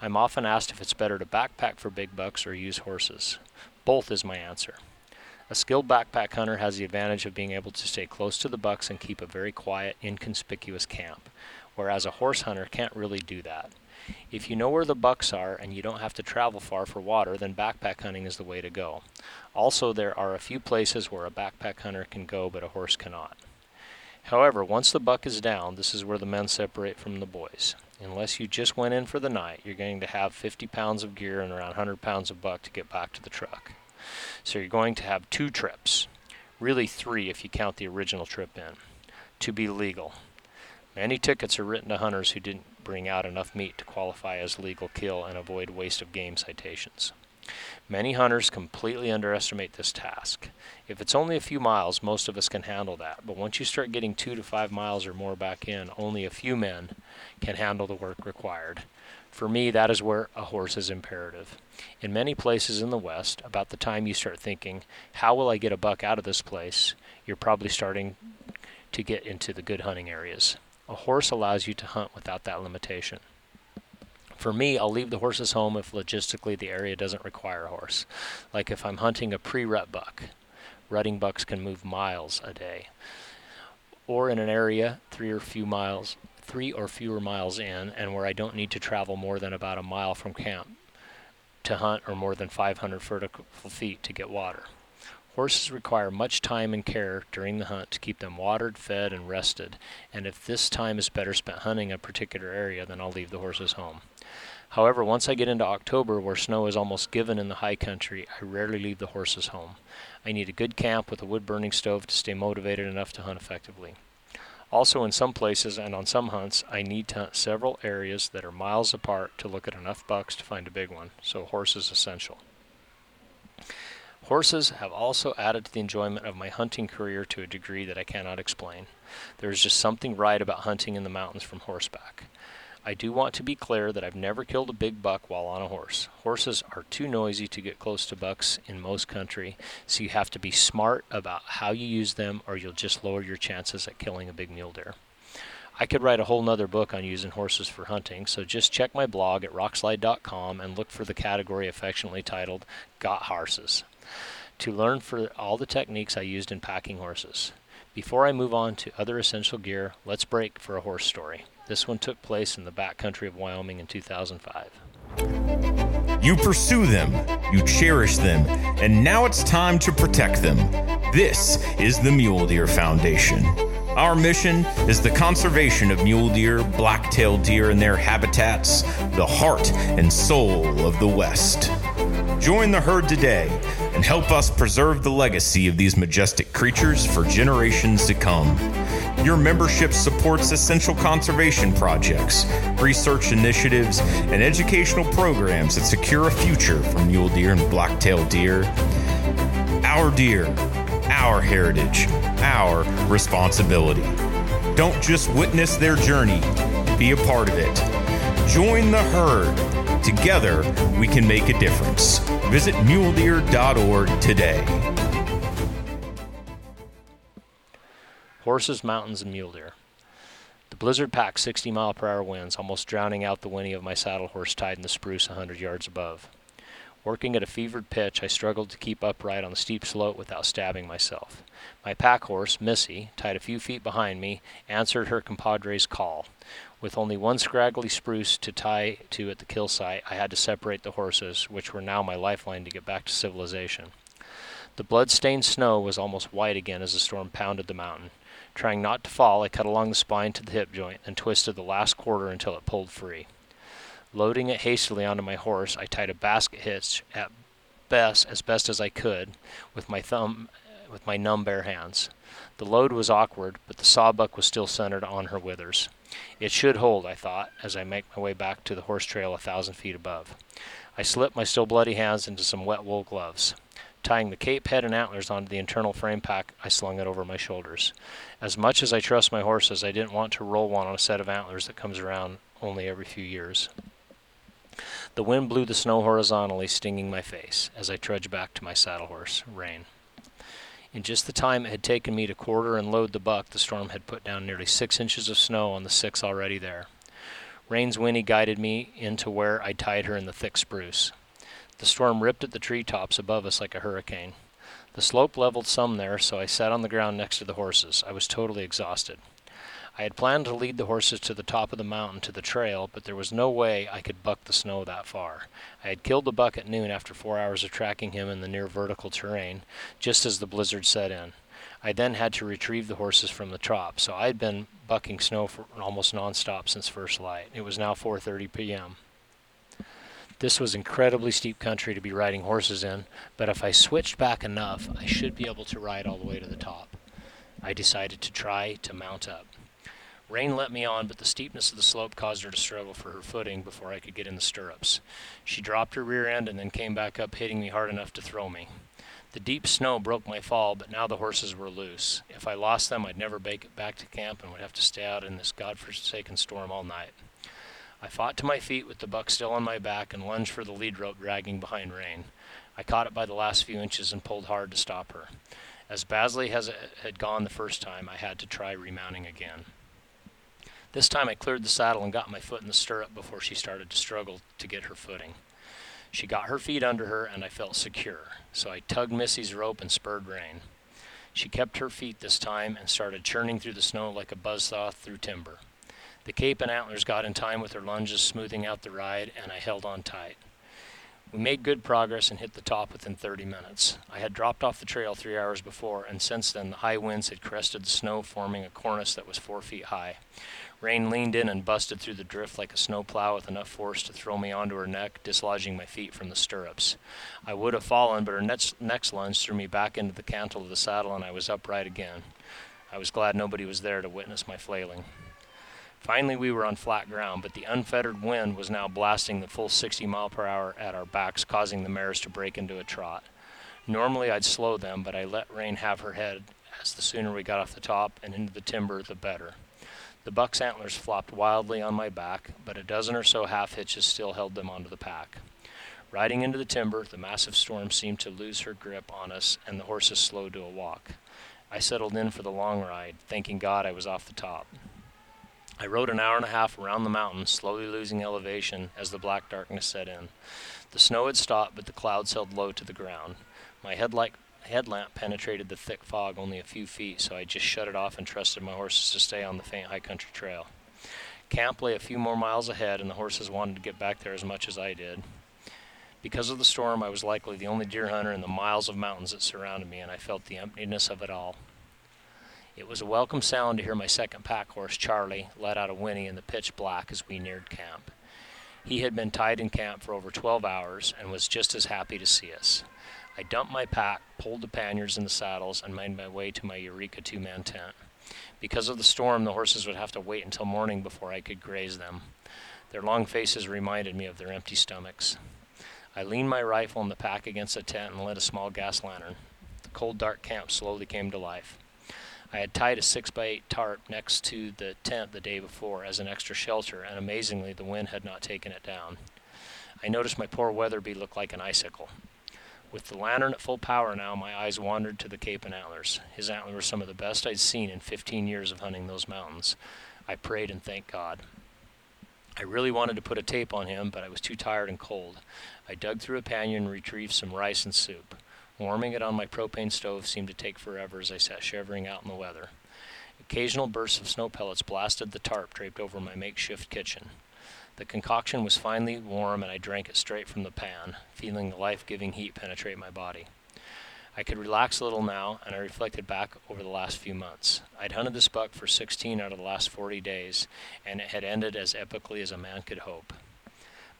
I'm often asked if it's better to backpack for big bucks or use horses. Both is my answer. A skilled backpack hunter has the advantage of being able to stay close to the bucks and keep a very quiet, inconspicuous camp, whereas a horse hunter can't really do that. If you know where the bucks are and you don't have to travel far for water, then backpack hunting is the way to go. Also, there are a few places where a backpack hunter can go but a horse cannot. However, once the buck is down, this is where the men separate from the boys. Unless you just went in for the night, you're going to have 50 pounds of gear and around 100 pounds of buck to get back to the truck. So you're going to have two trips, really three if you count the original trip in, to be legal. Many tickets are written to hunters who didn't bring out enough meat to qualify as legal kill and avoid waste of game citations. Many hunters completely underestimate this task. If it's only a few miles, most of us can handle that, but once you start getting two to five miles or more back in, only a few men can handle the work required. For me, that is where a horse is imperative. In many places in the West, about the time you start thinking, how will I get a buck out of this place, you're probably starting to get into the good hunting areas. A horse allows you to hunt without that limitation. For me, I'll leave the horses home if logistically the area doesn't require a horse. Like if I'm hunting a pre rut buck, rutting bucks can move miles a day. Or in an area three or few miles, three or fewer miles in, and where I don't need to travel more than about a mile from camp to hunt or more than 500 vertical feet to get water. Horses require much time and care during the hunt to keep them watered, fed, and rested, and if this time is better spent hunting a particular area, then I'll leave the horses home. However, once I get into October, where snow is almost given in the high country, I rarely leave the horses home. I need a good camp with a wood burning stove to stay motivated enough to hunt effectively. Also, in some places and on some hunts, I need to hunt several areas that are miles apart to look at enough bucks to find a big one, so horse is essential. Horses have also added to the enjoyment of my hunting career to a degree that I cannot explain. There is just something right about hunting in the mountains from horseback. I do want to be clear that I've never killed a big buck while on a horse. Horses are too noisy to get close to bucks in most country, so you have to be smart about how you use them or you'll just lower your chances at killing a big mule deer. I could write a whole nother book on using horses for hunting, so just check my blog at rokslide.com and look for the category affectionately titled Got Horses to learn for all the techniques I used in packing horses. Before I move on to other essential gear, let's break for a horse story. This one took place in the backcountry of Wyoming in 2005. You pursue them, you cherish them, and now it's time to protect them. This is the Mule Deer Foundation. Our mission is the conservation of mule deer, black-tailed deer, and their habitats, the heart and soul of the West. Join the herd today and help us preserve the legacy of these majestic creatures for generations to come. Your membership supports essential conservation projects, research initiatives, and educational programs that secure a future for mule deer and black-tailed deer. Our deer, our heritage, our responsibility. Don't just witness their journey, be a part of it. Join the herd Together, we can make a difference. Visit muledeer.org today. Horses, mountains, and mule deer. The blizzard packed 60 mile per hour winds, almost drowning out the whinny of my saddle horse tied in the spruce a 100 yards above. Working at a fevered pitch, I struggled to keep upright on the steep slope without stabbing myself. My pack horse, Missy, tied a few feet behind me, answered her compadre's call. With only one scraggly spruce to tie to at the kill site, I had to separate the horses, which were now my lifeline to get back to civilization. The blood-stained snow was almost white again as the storm pounded the mountain. Trying not to fall, I cut along the spine to the hip joint and twisted the last quarter until it pulled free. Loading it hastily onto my horse, I tied a basket hitch at best as best as I could with my thumb with my numb bare hands. The load was awkward, but the sawbuck was still centered on her withers. It should hold, I thought, as I make my way back to the horse trail a thousand feet above. I slipped my still bloody hands into some wet wool gloves. Tying the cape head and antlers onto the internal frame pack, I slung it over my shoulders. As much as I trust my horses, I didn't want to roll one on a set of antlers that comes around only every few years. The wind blew the snow horizontally, stinging my face as I trudged back to my saddle horse, Rain. In just the time it had taken me to quarter and load the buck, the storm had put down nearly six inches of snow on the six already there. Rain's whinny guided me into where I tied her in the thick spruce. The storm ripped at the tree tops above us like a hurricane. The slope leveled some there, so I sat on the ground next to the horses. I was totally exhausted. I had planned to lead the horses to the top of the mountain to the trail, but there was no way I could buck the snow that far. I had killed the buck at noon after four hours of tracking him in the near vertical terrain, just as the blizzard set in. I then had to retrieve the horses from the top, so I had been bucking snow for almost nonstop since first light. It was now 4:30 p.m. This was incredibly steep country to be riding horses in, but if I switched back enough, I should be able to ride all the way to the top. I decided to try to mount up. Rain let me on, but the steepness of the slope caused her to struggle for her footing before I could get in the stirrups. She dropped her rear end and then came back up, hitting me hard enough to throw me. The deep snow broke my fall, but now the horses were loose. If I lost them, I'd never make it back to camp and would have to stay out in this godforsaken storm all night. I fought to my feet with the buck still on my back and lunged for the lead rope dragging behind Rain. I caught it by the last few inches and pulled hard to stop her. As Basley has, uh, had gone the first time, I had to try remounting again. This time I cleared the saddle and got my foot in the stirrup before she started to struggle to get her footing. She got her feet under her and I felt secure, so I tugged Missy's rope and spurred Rain. She kept her feet this time and started churning through the snow like a buzzsaw through timber. The cape and antlers got in time with her lunges smoothing out the ride, and I held on tight. We made good progress and hit the top within 30 minutes. I had dropped off the trail three hours before, and since then the high winds had crested the snow, forming a cornice that was four feet high. Rain leaned in and busted through the drift like a snowplow with enough force to throw me onto her neck, dislodging my feet from the stirrups. I would have fallen, but her next, next lunge threw me back into the cantle of the saddle, and I was upright again. I was glad nobody was there to witness my flailing. Finally, we were on flat ground, but the unfettered wind was now blasting the full 60 mile per hour at our backs, causing the mares to break into a trot. Normally, I'd slow them, but I let Rain have her head, as the sooner we got off the top and into the timber, the better. The buck's antlers flopped wildly on my back, but a dozen or so half hitches still held them onto the pack. Riding into the timber, the massive storm seemed to lose her grip on us, and the horses slowed to a walk. I settled in for the long ride, thanking God I was off the top. I rode an hour and a half around the mountain, slowly losing elevation as the black darkness set in. The snow had stopped, but the clouds held low to the ground. My headlight headlamp penetrated the thick fog only a few feet, so I just shut it off and trusted my horses to stay on the faint high country trail. Camp lay a few more miles ahead, and the horses wanted to get back there as much as I did. Because of the storm, I was likely the only deer hunter in the miles of mountains that surrounded me, and I felt the emptiness of it all. It was a welcome sound to hear my second pack horse, Charlie, let out a whinny in the pitch black as we neared camp. He had been tied in camp for over 12 hours and was just as happy to see us. I dumped my pack, pulled the panniers and the saddles, and made my way to my Eureka two man tent. Because of the storm, the horses would have to wait until morning before I could graze them. Their long faces reminded me of their empty stomachs. I leaned my rifle and the pack against the tent and lit a small gas lantern. The cold, dark camp slowly came to life. I had tied a six by eight tarp next to the tent the day before as an extra shelter, and amazingly, the wind had not taken it down. I noticed my poor Weatherby looked like an icicle. With the lantern at full power now, my eyes wandered to the Cape and antlers. His antlers were some of the best I'd seen in 15 years of hunting those mountains. I prayed and thanked God. I really wanted to put a tape on him, but I was too tired and cold. I dug through a pannier and retrieved some rice and soup. Warming it on my propane stove seemed to take forever as I sat shivering out in the weather. Occasional bursts of snow pellets blasted the tarp draped over my makeshift kitchen. The concoction was finally warm, and I drank it straight from the pan, feeling the life giving heat penetrate my body. I could relax a little now, and I reflected back over the last few months. I'd hunted this buck for 16 out of the last 40 days, and it had ended as epically as a man could hope.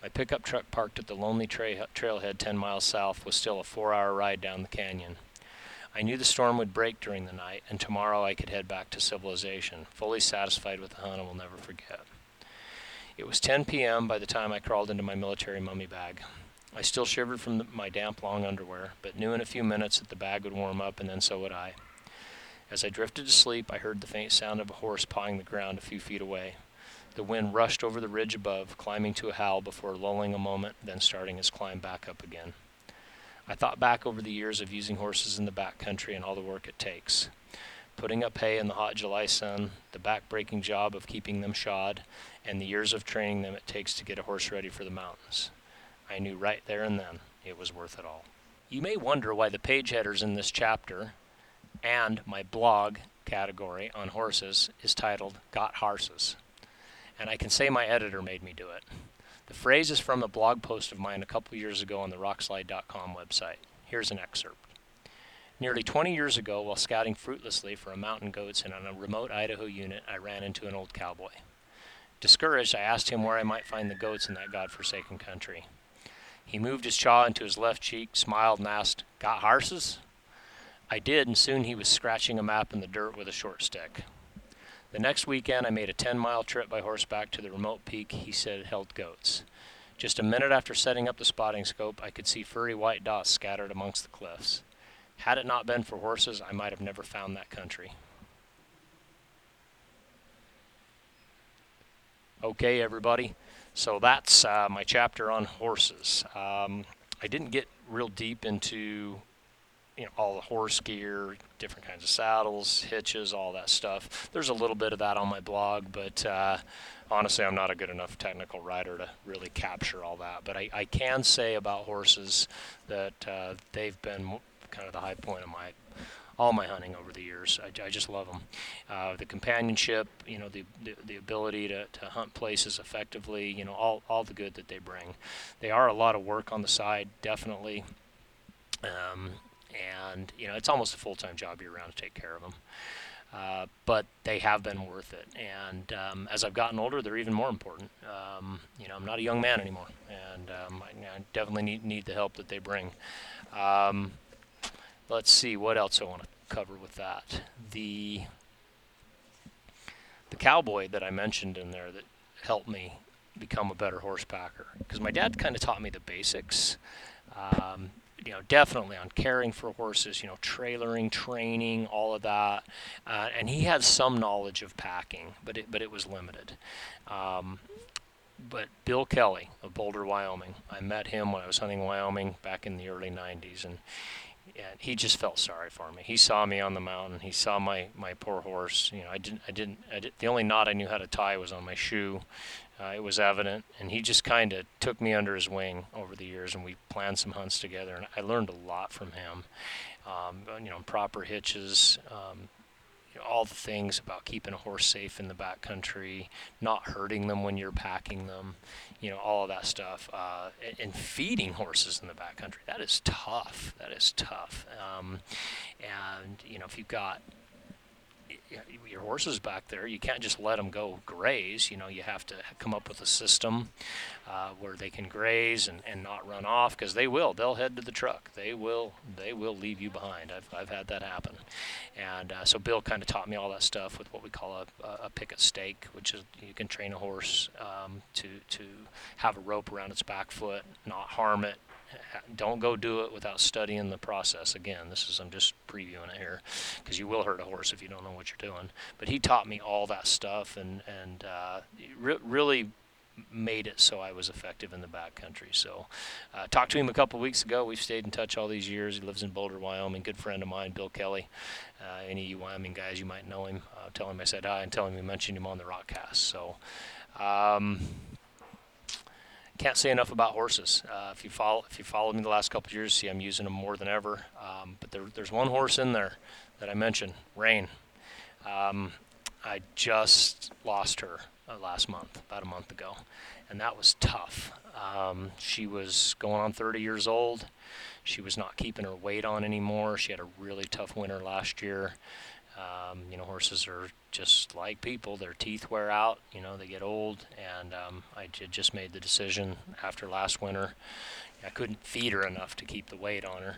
My pickup truck parked at the lonely tra- trailhead 10 miles south was still a four hour ride down the canyon. I knew the storm would break during the night, and tomorrow I could head back to civilization, fully satisfied with the hunt I will never forget. It was 10 p.m. by the time I crawled into my military mummy bag. I still shivered from the, my damp long underwear, but knew in a few minutes that the bag would warm up, and then so would I. As I drifted to sleep, I heard the faint sound of a horse pawing the ground a few feet away. The wind rushed over the ridge above, climbing to a howl before lulling a moment, then starting his climb back up again. I thought back over the years of using horses in the back country and all the work it takes putting up hay in the hot July sun, the back-breaking job of keeping them shod, and the years of training them it takes to get a horse ready for the mountains. I knew right there and then it was worth it all. You may wonder why the page headers in this chapter and my blog category on horses is titled Got Harses. And I can say my editor made me do it. The phrase is from a blog post of mine a couple years ago on the rokslide.com website. Here's an excerpt. Nearly 20 years ago, while scouting fruitlessly for a mountain goats in a remote Idaho unit, I ran into an old cowboy. Discouraged, I asked him where I might find the goats in that god-forsaken country. He moved his jaw into his left cheek, smiled, and asked, Got harses? I did, and soon he was scratching a map in the dirt with a short stick. The next weekend, I made a 10 mile trip by horseback to the remote peak he said held goats. Just a minute after setting up the spotting scope, I could see furry white dots scattered amongst the cliffs. Had it not been for horses, I might have never found that country. Okay, everybody. So that's uh, my chapter on horses. Um, I didn't get real deep into you know all the horse gear, different kinds of saddles, hitches, all that stuff. There's a little bit of that on my blog, but uh, honestly, I'm not a good enough technical writer to really capture all that. But I, I can say about horses that uh, they've been kind of the high point of my all my hunting over the years. I, I just love them. Uh, the companionship, you know, the, the, the ability to, to hunt places effectively, you know, all, all the good that they bring. They are a lot of work on the side, definitely. Um, and, you know, it's almost a full time job year round to take care of them. Uh, but they have been worth it. And um, as I've gotten older, they're even more important. Um, you know, I'm not a young man anymore, and um, I, I, definitely need, need the help that they bring. Um, let's see what else I want to cover with that. The the cowboy that I mentioned in there that helped me become a better horsebacker because my dad kind of taught me the basics. Um, you know, definitely on caring for horses, you know, trailering, training, all of that, uh, and he had some knowledge of packing, but it but it was limited. Um, but Bill Kelly of Boulder, Wyoming, I met him when I was hunting Wyoming back in the early '90s, and and he just felt sorry for me. He saw me on the mountain. He saw my, my poor horse. You know, I didn't, I didn't, I did, the only knot I knew how to tie was on my shoe. Uh, it was evident, and he just kind of took me under his wing over the years, and we planned some hunts together. And I learned a lot from him. Um, you know, proper hitches, um, you know, all the things about keeping a horse safe in the backcountry, not hurting them when you're packing them, you know, all of that stuff, uh, and, feeding horses in the backcountry. That is tough. That is tough. Um, and you know, if you've got your horses back there. You can't just let them go graze. You know, you have to come up with a system uh, where they can graze and, and not run off because they will. They'll head to the truck. They will. They will leave you behind. I've, I've had that happen. And uh, so Bill kind of taught me all that stuff with what we call a, a picket stake, which is you can train a horse um, to to have a rope around its back foot, not harm it, don't go do it without studying the process. Again, this is I'm just previewing it here because you will hurt a horse if you don't know what you're doing. But he taught me all that stuff and and uh, re- really made it so I was effective in the backcountry. So, uh, talked to him a couple weeks ago. We've stayed in touch all these years. He lives in Boulder, Wyoming. Good friend of mine, Bill Kelly. Uh, any you Wyoming guys, you might know him. Uh, tell him I said hi and tell him we mentioned him on the Rokcast. So. Um, can't say enough about horses. Uh, if you follow if you followed me the last couple of years, see I'm using them more than ever. Um, but there, there's one horse in there that I mentioned, Rain. Um, I just lost her uh, last month, about a month ago, and that was tough. Um, she was going on 30 years old. She was not keeping her weight on anymore. She had a really tough winter last year. Um, you know, horses are just like people; their teeth wear out. You know, they get old, and um, I just made the decision after last winter. I couldn't feed her enough to keep the weight on her,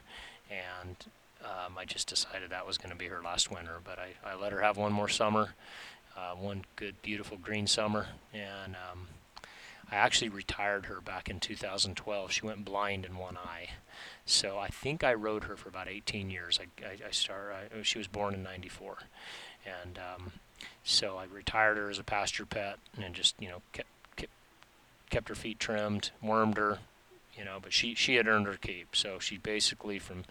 and um, I just decided that was going to be her last winter. But I, I let her have one more summer, uh, one good, beautiful green summer, and um, I actually retired her back in 2012. She went blind in one eye, so I think I rode her for about 18 years. I, I, I I, she was born in 94. And um, so I retired her as a pasture pet and just, you know, kept, kept, kept her feet trimmed, wormed her, you know, but she, she had earned her keep. So she basically from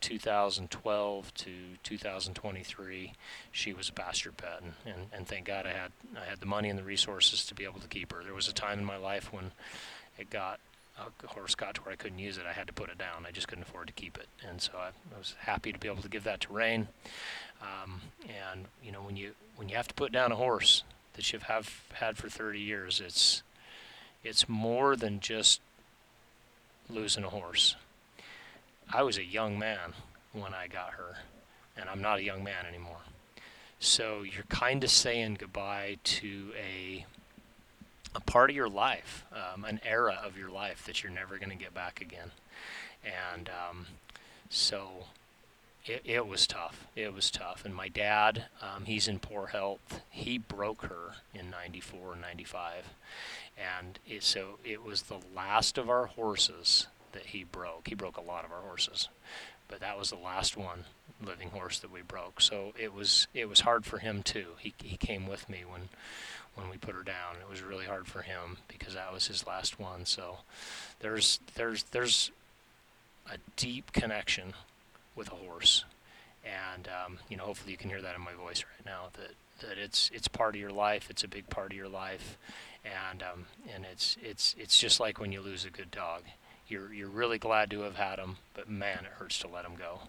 2012 to 2023, she was a pasture pet, and, and, and thank God I had I had the money and the resources to be able to keep her. There was a time in my life when it got a horse got to where I couldn't use it, I had to put it down. I just couldn't afford to keep it, and so I, I was happy to be able to give that to Rain. Um, and you know, when you when you have to put down a horse that you've have had for 30 years, it's it's more than just losing a horse. I was a young man when I got her, and I'm not a young man anymore. So you're kind of saying goodbye to a a part of your life, um, an era of your life that you're never going to get back again. And um, so it, it was tough. It was tough. And my dad, um, he's in poor health. He broke her in 94 and 95. And it, so it was the last of our horses that he broke. He broke a lot of our horses, but that was the last one living horse that we broke. So it was it was hard for him too. He he came with me when when we put her down. It was really hard for him because that was his last one. So there's there's there's a deep connection with a horse, and um, you know hopefully you can hear that in my voice right now that that it's it's part of your life. It's a big part of your life, and um, and it's it's it's just like when you lose a good dog. You're you're really glad to have had him, but man, it hurts to let him go.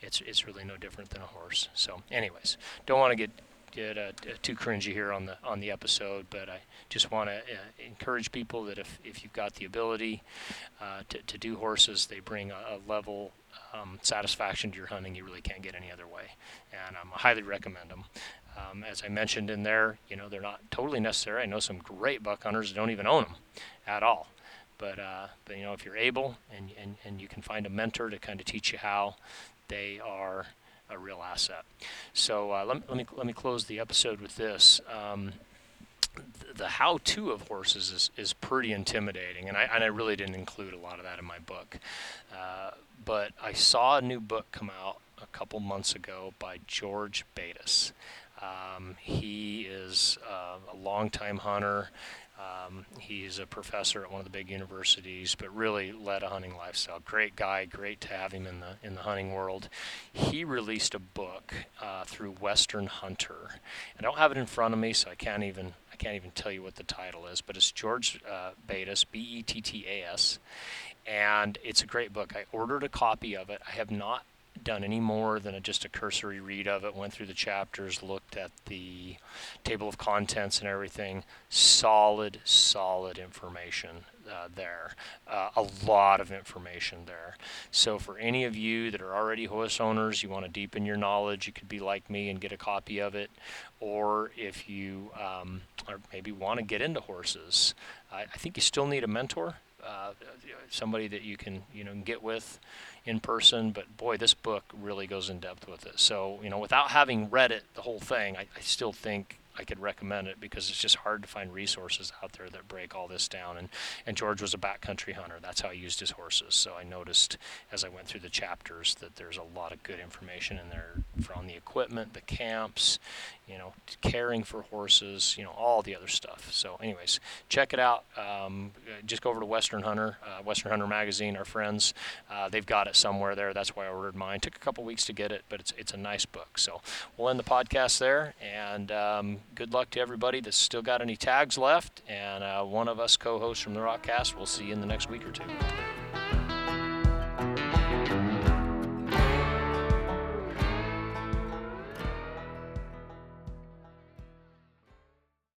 It's it's really no different than a horse. So, anyways, don't want to get get uh, too cringy here on the on the episode, but I just want to uh, encourage people that if, if you've got the ability uh, to, to do horses, they bring a, a level um, satisfaction to your hunting you really can't get any other way, and um, I highly recommend them. Um, as I mentioned in there, you know they're not totally necessary. I know some great buck hunters that don't even own them at all. But, uh, but you know, if you're able and, and, and you can find a mentor to kind of teach you how, they are a real asset. So uh, let, me, let, me, let me close the episode with this. Um, the how-to of horses is, is pretty intimidating, and I, and I really didn't include a lot of that in my book. Uh, but I saw a new book come out a couple months ago by George Bettas. Um, he is uh, a longtime hunter. Um, he's a professor at one of the big universities, but really led a hunting lifestyle. Great guy, great to have him in the in the hunting world. He released a book uh, through Western Hunter. I don't have it in front of me, so I can't even I can't even tell you what the title is. But it's George uh, Bettas, B-E-T-T-A-S, and it's a great book. I ordered a copy of it. I have not done any more than a, just a cursory read of it. Went through the chapters, looked at the table of contents and everything. Solid, solid information uh, there. Uh, a lot of information there. So for any of you that are already horse owners, you want to deepen your knowledge, you could be like me and get a copy of it. Or if you um, or maybe want to get into horses, I, I think you still need a mentor. Uh, somebody that you can you know get with in person, but boy, this book really goes in depth with it. So, you know, without having read it, the whole thing, I, I still think I could recommend it because it's just hard to find resources out there that break all this down. And, and George was a backcountry hunter. That's how he used his horses. So I noticed as I went through the chapters that there's a lot of good information in there from the equipment, the camps, you know, caring for horses, you know, all the other stuff. So, anyways, check it out. Um, just go over to Western Hunter, uh, Western Hunter Magazine, our friends. Uh, they've got it somewhere there. That's why I ordered mine. Took a couple weeks to get it, but it's, it's a nice book. So, we'll end the podcast there. And um, good luck to everybody that's still got any tags left. And uh, one of us co hosts from the Rokcast, we'll see you in the next week or two.